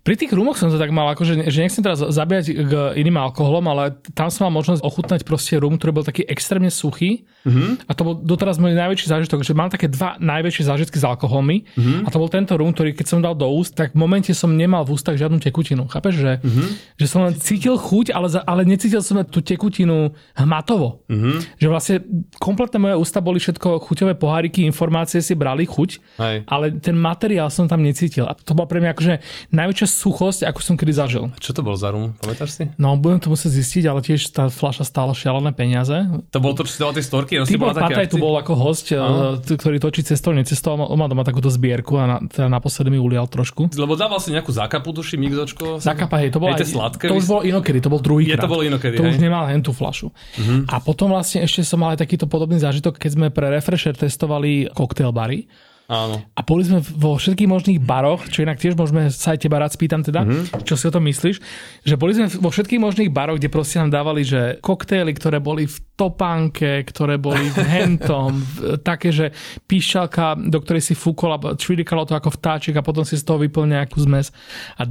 Pri tých rumoch som to tak mal, akože, že nechcem teraz zabíjať k iným alkoholom, ale tam som mal možnosť ochutnať proste rum, ktorý bol taký extrémne suchý. Mm-hmm. A to bol doteraz môj najväčší zážitok, že mám také dva najväčšie zážitky s alkoholmi. Mm-hmm. A to bol tento rum, ktorý keď som dal do úst, tak v momente som nemal v ústach žiadnu tekutinu. Chápeš, že, uh-huh. že som len cítil chuť, ale, ale necítil som tú tekutinu hmatovo. Uh-huh. Že vlastne kompletné moje ústa boli všetko chuťové poháriky, informácie si brali chuť, Hej. ale ten materiál som tam necítil. A to bola pre mňa akože najväčšia suchosť, ako som kedy zažil. A čo to bol za rum? Pamätáš si? No, budem to musieť zistiť, ale tiež tá fľaša stála šialené peniaze. To bolo to, čo si dal tie storky? Tibor Pataj tu bol ako host, uh-huh. ktorý točí cestou, necestoval. On má doma takúto zbierku a na, teda naposledy mi ulial trošku. Lebo dával si nejakú zakapu, tuším, mikzočko. Zakapa, hej, to bolo, aj, sladké, to už bolo inokedy, to bol druhý Je to bolo inokedy, To hej. už nemal hen tú flašu. Uh-huh. A potom vlastne ešte som mal aj takýto podobný zážitok, keď sme pre Refresher testovali cocktail bary. Áno. A boli sme vo všetkých možných baroch, čo inak tiež môžeme sa aj teba rád spýtam teda, mm-hmm. čo si o tom myslíš, že boli sme vo všetkých možných baroch, kde proste nám dávali, že koktély, ktoré boli v topánke, ktoré boli (laughs) v hentom, také, že píšalka, do ktorej si fúkol a čvirikalo to ako vtáčik a potom si z toho vyplň nejakú zmes. A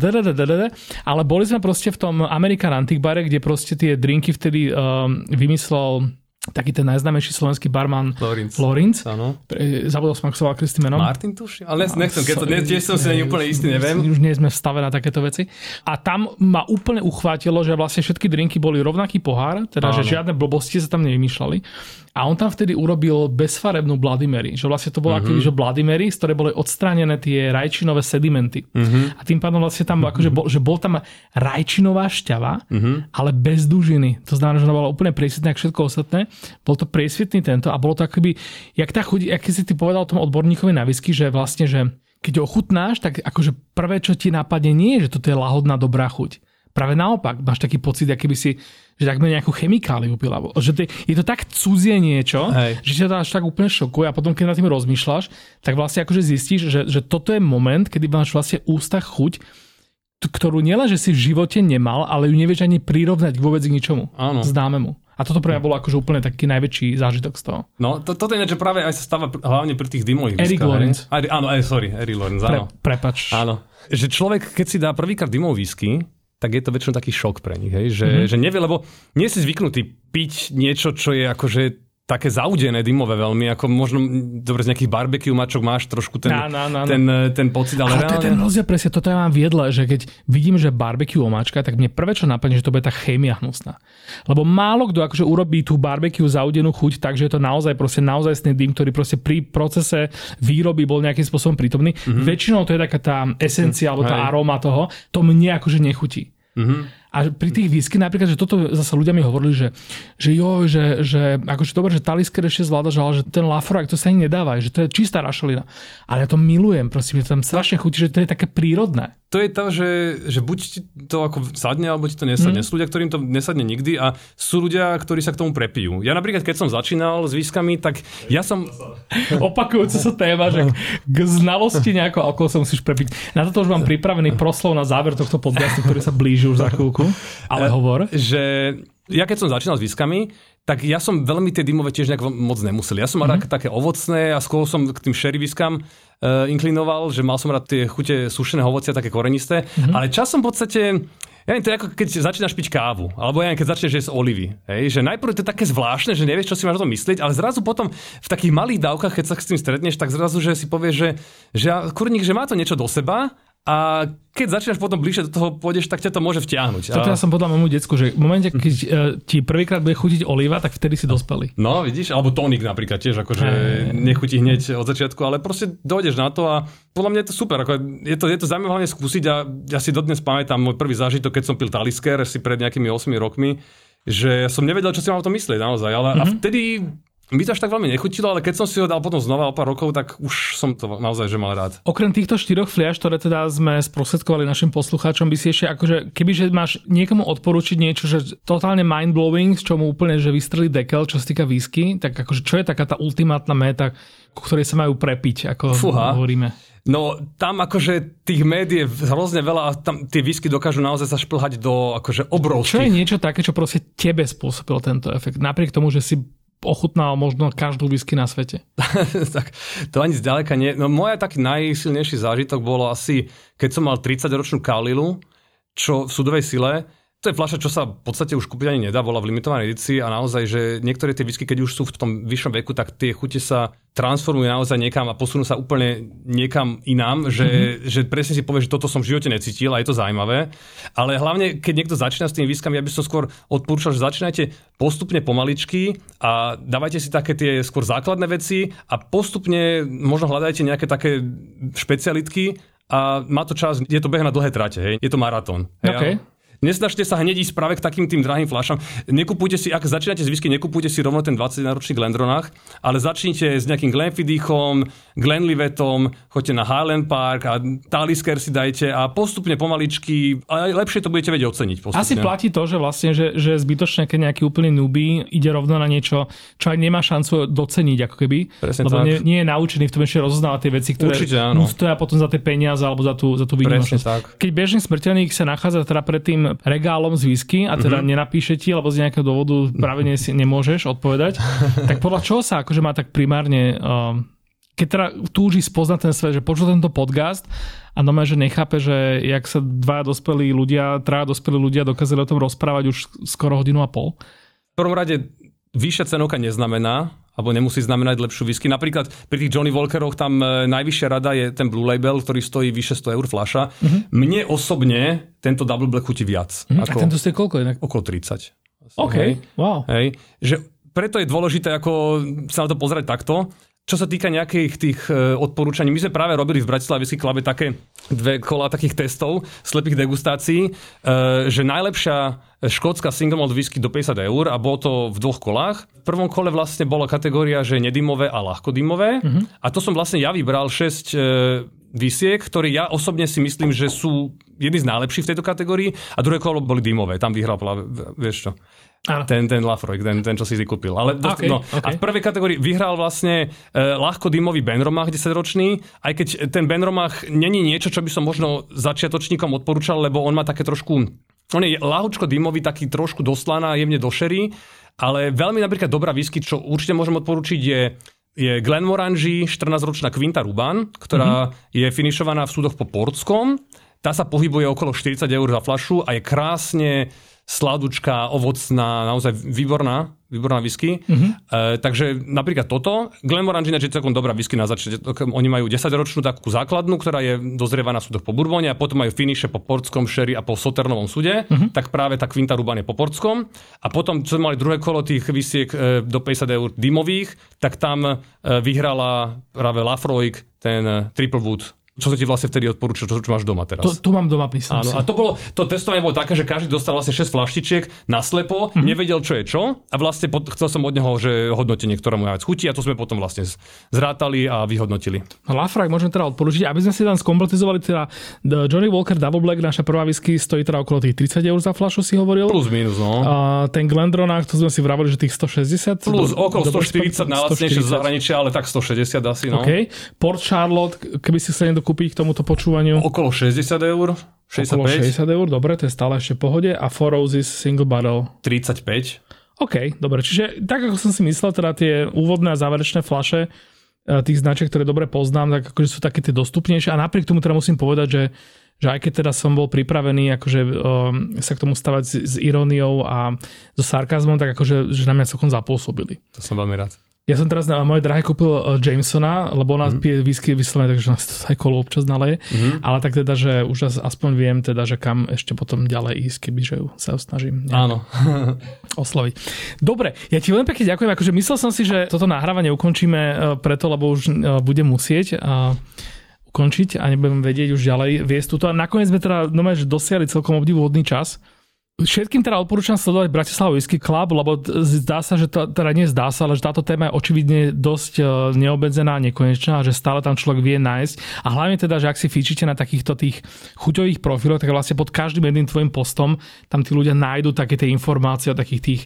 ale boli sme proste v tom American Antique bare, kde proste tie drinky vtedy um, vymyslel taký ten najznámejší slovenský barman Florinc. Florinc. Áno. Zabudol som, ako sa volá Kristý menom. Martin tuši? Ale nechcem, keď to ne, tiež som si úplne istý, neviem. Už nie sme v stave na takéto veci. A tam ma úplne uchvátilo, že vlastne všetky drinky boli rovnaký pohár, teda Áno. že žiadne blbosti sa tam nevymýšľali. A on tam vtedy urobil bezfarebnú Bloody Mary. Že vlastne to bola uh-huh. že Bloody Mary, z ktorej boli odstránené tie rajčinové sedimenty. Uh-huh. A tým pádom vlastne tam, akože bol, že bol tam rajčinová šťava, uh-huh. ale bez dužiny. To znamená, že ona bola úplne priesvitná, všetko ostatné. Bol to priesvitný tento a bolo to akoby, jak tá chuť, jak si ty povedal tomu odborníkovi na whisky, že vlastne, že keď ochutnáš, tak akože prvé, čo ti napadne, nie je, že toto je lahodná dobrá chuť. Práve naopak, máš taký pocit, aký by si že takmer nejakú chemikáliu pila. Že to, je to tak cudzie niečo, Hej. že ťa to až tak úplne šokuje a potom, keď nad tým rozmýšľaš, tak vlastne akože zistíš, že, že toto je moment, kedy máš vlastne ústach chuť, ktorú nielen, že si v živote nemal, ale ju nevieš ani prirovnať vôbec k ničomu Áno. známemu. A toto pre mňa bolo akože úplne taký najväčší zážitok z toho. No, to, toto je niečo práve aj sa stáva hlavne pri tých dymových Eric Lawrence. Áno, aj, sorry, Eric Lawrence, áno. Pre, prepač. Áno. Že človek, keď si dá prvýkrát dymový whisky, tak je to väčšinou taký šok pre nich, hej? Že, mm-hmm. že nevie, lebo nie si zvyknutý piť niečo, čo je akože také zaudené dymové veľmi, ako možno, dobre, z nejakých barbecue mačok máš trošku ten, no, no, no, ten, ten pocit, ale, ale reálne... to je ten rozdiel presne, toto ja mám viedle, že keď vidím, že barbecue omáčka, tak mne prvé čo napadne, že to bude tá chémia hnusná. Lebo málo kto akože urobí tú barbecue zaudenú chuť, takže je to naozaj proste naozaj dym, ktorý proste pri procese výroby bol nejakým spôsobom prítomný. Mm-hmm. Väčšinou to je taká tá esencia, alebo tá Hej. aróma toho, to mne akože nechutí. Mm-hmm. A pri tých whisky napríklad, že toto zase ľudia mi hovorili, že, že jo, že, že akože dobre, že Talisker ešte zvláda, ale že ten Lafroig, to sa ani nedáva, že to je čistá rašelina. Ale ja to milujem, prosím, že tam strašne chutí, že to je také prírodné. To je to, že, že buď ti to ako sadne, alebo ti to nesadne. Mm. Sú ľudia, ktorým to nesadne nikdy a sú ľudia, ktorí sa k tomu prepijú. Ja napríklad, keď som začínal s whiskami, tak ja som... (laughs) Opakujúca sa téma, že k znalosti nejakého alkoholu sa musíš prepiť. Na toto už mám pripravený proslov na záver tohto podcastu, ktorý sa blíži už za chvíľku. Ale hovor. Že ja keď som začínal s whiskami, tak ja som veľmi tie dymové tiež nejak moc nemusel. Ja som mm-hmm. rád také ovocné a skôr som k tým sherry whiskám uh, inklinoval, že mal som rád tie chute sušeného ovocia, také korenisté, mm-hmm. ale časom v podstate ja neviem, to je ako keď začínaš piť kávu, alebo ja neviem, keď začneš jesť olivy. Hej, že najprv to je také zvláštne, že nevieš, čo si máš o tom myslieť, ale zrazu potom v takých malých dávkach, keď sa s tým stretneš, tak zrazu, že si povieš, že, že kurník, že má to niečo do seba a keď začínaš potom bližšie do toho pôjdeš, tak ťa to môže vtiahnuť. Toto ja som podľa môjmu decku, že v momente, keď uh, ti prvýkrát bude chutiť oliva, tak vtedy si dospelý. No, vidíš, alebo tónik napríklad tiež, akože nechutí hneď od začiatku, ale proste dojdeš na to a podľa mňa je to super. Ako je, to, je to zaujímavé skúsiť a ja si dodnes pamätám môj prvý zážitok, keď som pil Talisker si pred nejakými 8 rokmi, že som nevedel, čo si mám o tom myslieť naozaj, ale mm-hmm. a mhm. vtedy mi to až tak veľmi nechutilo, ale keď som si ho dal potom znova o pár rokov, tak už som to naozaj že mal rád. Okrem týchto štyroch fliaž, ktoré teda sme sprostredkovali našim poslucháčom, by si ešte akože, kebyže máš niekomu odporúčiť niečo, že totálne mind-blowing, z čomu úplne, že vystrelí dekel, čo sa týka výsky, tak akože čo je taká tá ultimátna meta, ku ktorej sa majú prepiť, ako Fúha. hovoríme? No tam akože tých médií je hrozne veľa a tam tie výsky dokážu naozaj sa šplhať do akože obrovských. Čo je niečo také, čo proste tebe spôsobil tento efekt? Napriek tomu, že si ochutnal možno každú whisky na svete. (laughs) tak to ani zďaleka nie. No môj taký najsilnejší zážitok bolo asi, keď som mal 30-ročnú Kalilu, čo v sudovej sile, To je fľaša, čo sa v podstate už kúpiť ani nedá, bola v limitovanej edícii a naozaj, že niektoré tie whisky, keď už sú v tom vyššom veku, tak tie chute sa transformujú naozaj niekam a posunú sa úplne niekam inám, že, mm-hmm. že presne si povie, že toto som v živote necítil a je to zaujímavé. Ale hlavne, keď niekto začína s tými whiskami, ja by som skôr odporúčal, že začínajte postupne pomaličky a dávajte si také tie skôr základné veci a postupne možno hľadajte nejaké také špecialitky a má to čas, je to beh na dlhé trate, hej? je to maratón. Hej? Okay. Nesnažte sa hneď ísť práve k takým tým drahým fľašom. Nekupujte si, ak začínate z whisky, nekupujte si rovno ten 20 ročný Glendronach, ale začnite s nejakým Glenfiddichom, Glenlivetom, choďte na Highland Park a Talisker si dajte a postupne pomaličky, a lepšie to budete vedieť oceniť. Postupne. Asi platí to, že vlastne, že, že zbytočne, keď nejaký úplný newbie ide rovno na niečo, čo aj nemá šancu doceniť, ako keby. Presne lebo tak. nie, nie, je naučený v tom ešte rozoznávať tie veci, ktoré Určite áno. mu stoja potom za tie peniaze alebo za tú, za tú výnimočnosť. tak. Keď bežný smrteľník sa nachádza teda pred tým regálom z whisky a teda mm-hmm. nenapíše ti, alebo z nejakého dôvodu práve si nemôžeš odpovedať, (laughs) tak podľa čoho sa akože má tak primárne um, keď teda túži spoznať ten svet, že počul tento podcast a doma, že nechápe, že jak sa dva dospelí ľudia, traja dospelí ľudia dokázali o tom rozprávať už skoro hodinu a pol. V prvom rade vyššia cenovka neznamená, alebo nemusí znamenať lepšiu whisky. Napríklad pri tých Johnny Walkeroch tam e, najvyššia rada je ten Blue Label, ktorý stojí vyše 100 eur fľaša. Mm-hmm. Mne osobne tento Double Black chutí viac. Mm, ako, a tento stojí koľko inak? Okolo 30. OK, Hej. wow. Hej. Že preto je dôležité ako sa na to pozerať takto. Čo sa týka nejakých tých e, odporúčaní, my sme práve robili v Bratislave Whisky Clube také dve kola takých testov, slepých degustácií, e, že najlepšia škótska single malt whisky do 50 eur a bolo to v dvoch kolách. V prvom kole vlastne bola kategória, že nedymové a ľahkodymové mm-hmm. a to som vlastne ja vybral 6 e, vysiek, ktorí ja osobne si myslím, že sú jedni z najlepších v tejto kategórii a druhé kolo boli dymové, tam vyhral, vieš čo. Áno. Ten, ten Lafroy, ten, ten, čo si si kúpil. Ale Okay, no, okay. A v prvej kategórii vyhral vlastne e, ľahko dymový Benromach 10-ročný, aj keď ten Benromach není niečo, čo by som možno začiatočníkom odporúčal, lebo on má také trošku, on je lahučko dymový, taký trošku doslaná, jemne do ale veľmi napríklad dobrá whisky, čo určite môžem odporučiť, je je Glenmorangie 14-ročná Quinta Ruban, ktorá mm-hmm. je finišovaná v súdoch po Portskom. Tá sa pohybuje okolo 40 eur za flašu a je krásne sladučká, ovocná, naozaj výborná, výborná whisky. Mm-hmm. E, takže napríklad toto. Glenmorangie je celkom dobrá whisky na začiatok. Oni majú 10-ročnú takú základnú, ktorá je dozrievaná v súdoch po Bourbone a potom majú finiše po portskom sherry a po soternovom súde. Mm-hmm. Tak práve tá Quinta Ruban je po portskom. A potom, čo mali druhé kolo tých visiek e, do 50 eur dymových, tak tam e, vyhrala práve Lafroig, ten e, Triple Wood čo sa ti vlastne vtedy odporúčil, čo, čo máš doma teraz? To, to mám doma, myslím Áno, si. a to bolo, to testovanie bolo také, že každý dostal vlastne 6 flaštičiek naslepo, mm-hmm. nevedel, čo je čo a vlastne pod, chcel som od neho, že hodnotenie, ktoré mu najviac chutí a to sme potom vlastne zrátali a vyhodnotili. No, Lafroig môžem teda odporučiť, aby sme si tam skompletizovali teda Johnny Walker Double Black, naša prvá whisky stojí teda okolo tých 30 eur za flašu, si hovoril. Plus minus, no. A ten Glendronach, to sme si vravili, že tých 160. Plus do, okolo 140 najlacnejšie z zahraničia, ale tak 160 asi, no. OK. Port Charlotte, keby si chceli dokúpiť k tomuto počúvaniu. Okolo 60 eur. 65. Okolo 60 eur, dobre, to je stále ešte v pohode. A Four Roses Single Barrel. 35. OK, dobre, čiže tak ako som si myslel, teda tie úvodné a záverečné flaše e, tých značiek, ktoré dobre poznám, tak akože sú také tie dostupnejšie a napriek tomu teda musím povedať, že že aj keď teda som bol pripravený akože, um, sa k tomu stavať s, s iróniou a so sarkazmom, tak akože že na mňa celkom zapôsobili. To som veľmi rád. Ja som teraz na moje drahé kúpil uh, Jamesona, lebo ona mm. pije whisky vyslovene, takže nás to aj kolo občas naleje. Mm. Ale tak teda, že už as- aspoň viem teda, že kam ešte potom ďalej ísť, keby že sa snažím Áno. (laughs) osloviť. Dobre, ja ti veľmi pekne ďakujem. Akože myslel som si, že toto nahrávanie ukončíme uh, preto, lebo už uh, budem musieť. Ukončiť a nebudem vedieť už ďalej viesť túto. A nakoniec sme teda no, dosiahli celkom obdivuhodný čas. Všetkým teda odporúčam sledovať Bratislava Whisky Club, lebo zdá sa, že to, teda nie zdá sa, ale že táto téma je očividne dosť e, neobmedzená nekonečná, že stále tam človek vie nájsť. A hlavne teda, že ak si fíčite na takýchto tých chuťových profiloch, tak vlastne pod každým jedným tvojim postom tam tí ľudia nájdú také tie informácie o takých tých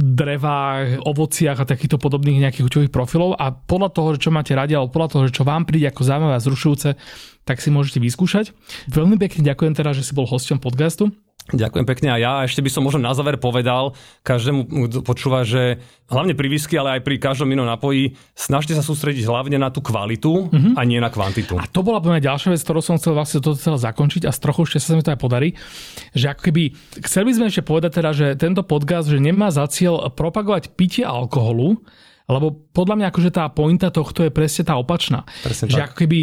drevách, ovociach a takýchto podobných nejakých chuťových profilov a podľa toho, čo máte radi, alebo podľa toho, čo vám príde ako zaujímavé a zrušujúce, tak si môžete vyskúšať. Veľmi pekne ďakujem teda, že si bol hosťom podcastu. Ďakujem pekne a ja ešte by som možno na záver povedal každému, kto počúva, že hlavne pri whisky, ale aj pri každom inom napoji, snažte sa sústrediť hlavne na tú kvalitu uh-huh. a nie na kvantitu. A to bola pre mňa ďalšia vec, ktorú som chcel vlastne toto chcel zakončiť a z trochu ešte sa mi to aj podarí, že ako keby, chceli by sme ešte povedať teda, že tento podcast, že nemá za cieľ propagovať pitie alkoholu, lebo podľa mňa akože tá pointa tohto je presne tá opačná. Presne že tak. ako keby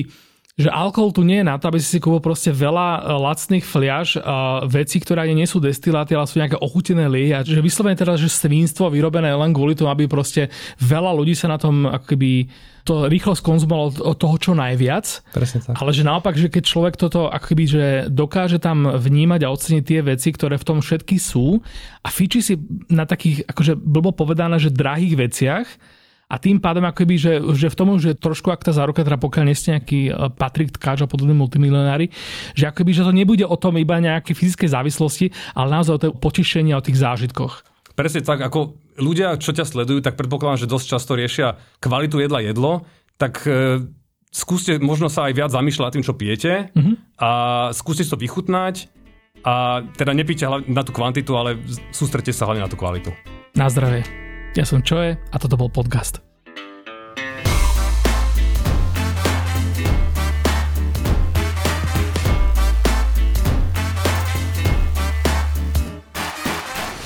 že alkohol tu nie je na to, aby si si kúpil proste veľa e, lacných fliaž a vecí, ktoré ani nie sú destiláty, ale sú nejaké ochutené liehy. A že vyslovene teda, že svinstvo vyrobené len kvôli tomu, aby proste veľa ľudí sa na tom akoby to rýchlo skonzumovalo od toho čo najviac. Presne tak. Ale že naopak, že keď človek toto akoby, že dokáže tam vnímať a oceniť tie veci, ktoré v tom všetky sú a fiči si na takých, akože blbo povedané, že drahých veciach, a tým pádom akoby, že, že v tom, že trošku ak tá záruka, teda pokiaľ nie ste nejaký e, Patrik Tkáč a podobní multimilionári, že akoby, že to nebude o tom iba nejaké fyzické závislosti, ale naozaj o tej potešení a o tých zážitkoch. Presne tak, ako ľudia, čo ťa sledujú, tak predpokladám, že dosť často riešia kvalitu jedla jedlo, tak e, skúste možno sa aj viac zamýšľať tým, čo pijete uh-huh. a skúste to vychutnať a teda nepíte na tú kvantitu, ale sústrete sa hlavne na tú kvalitu. Na zdravie. Ja som Čoje a toto bol podcast.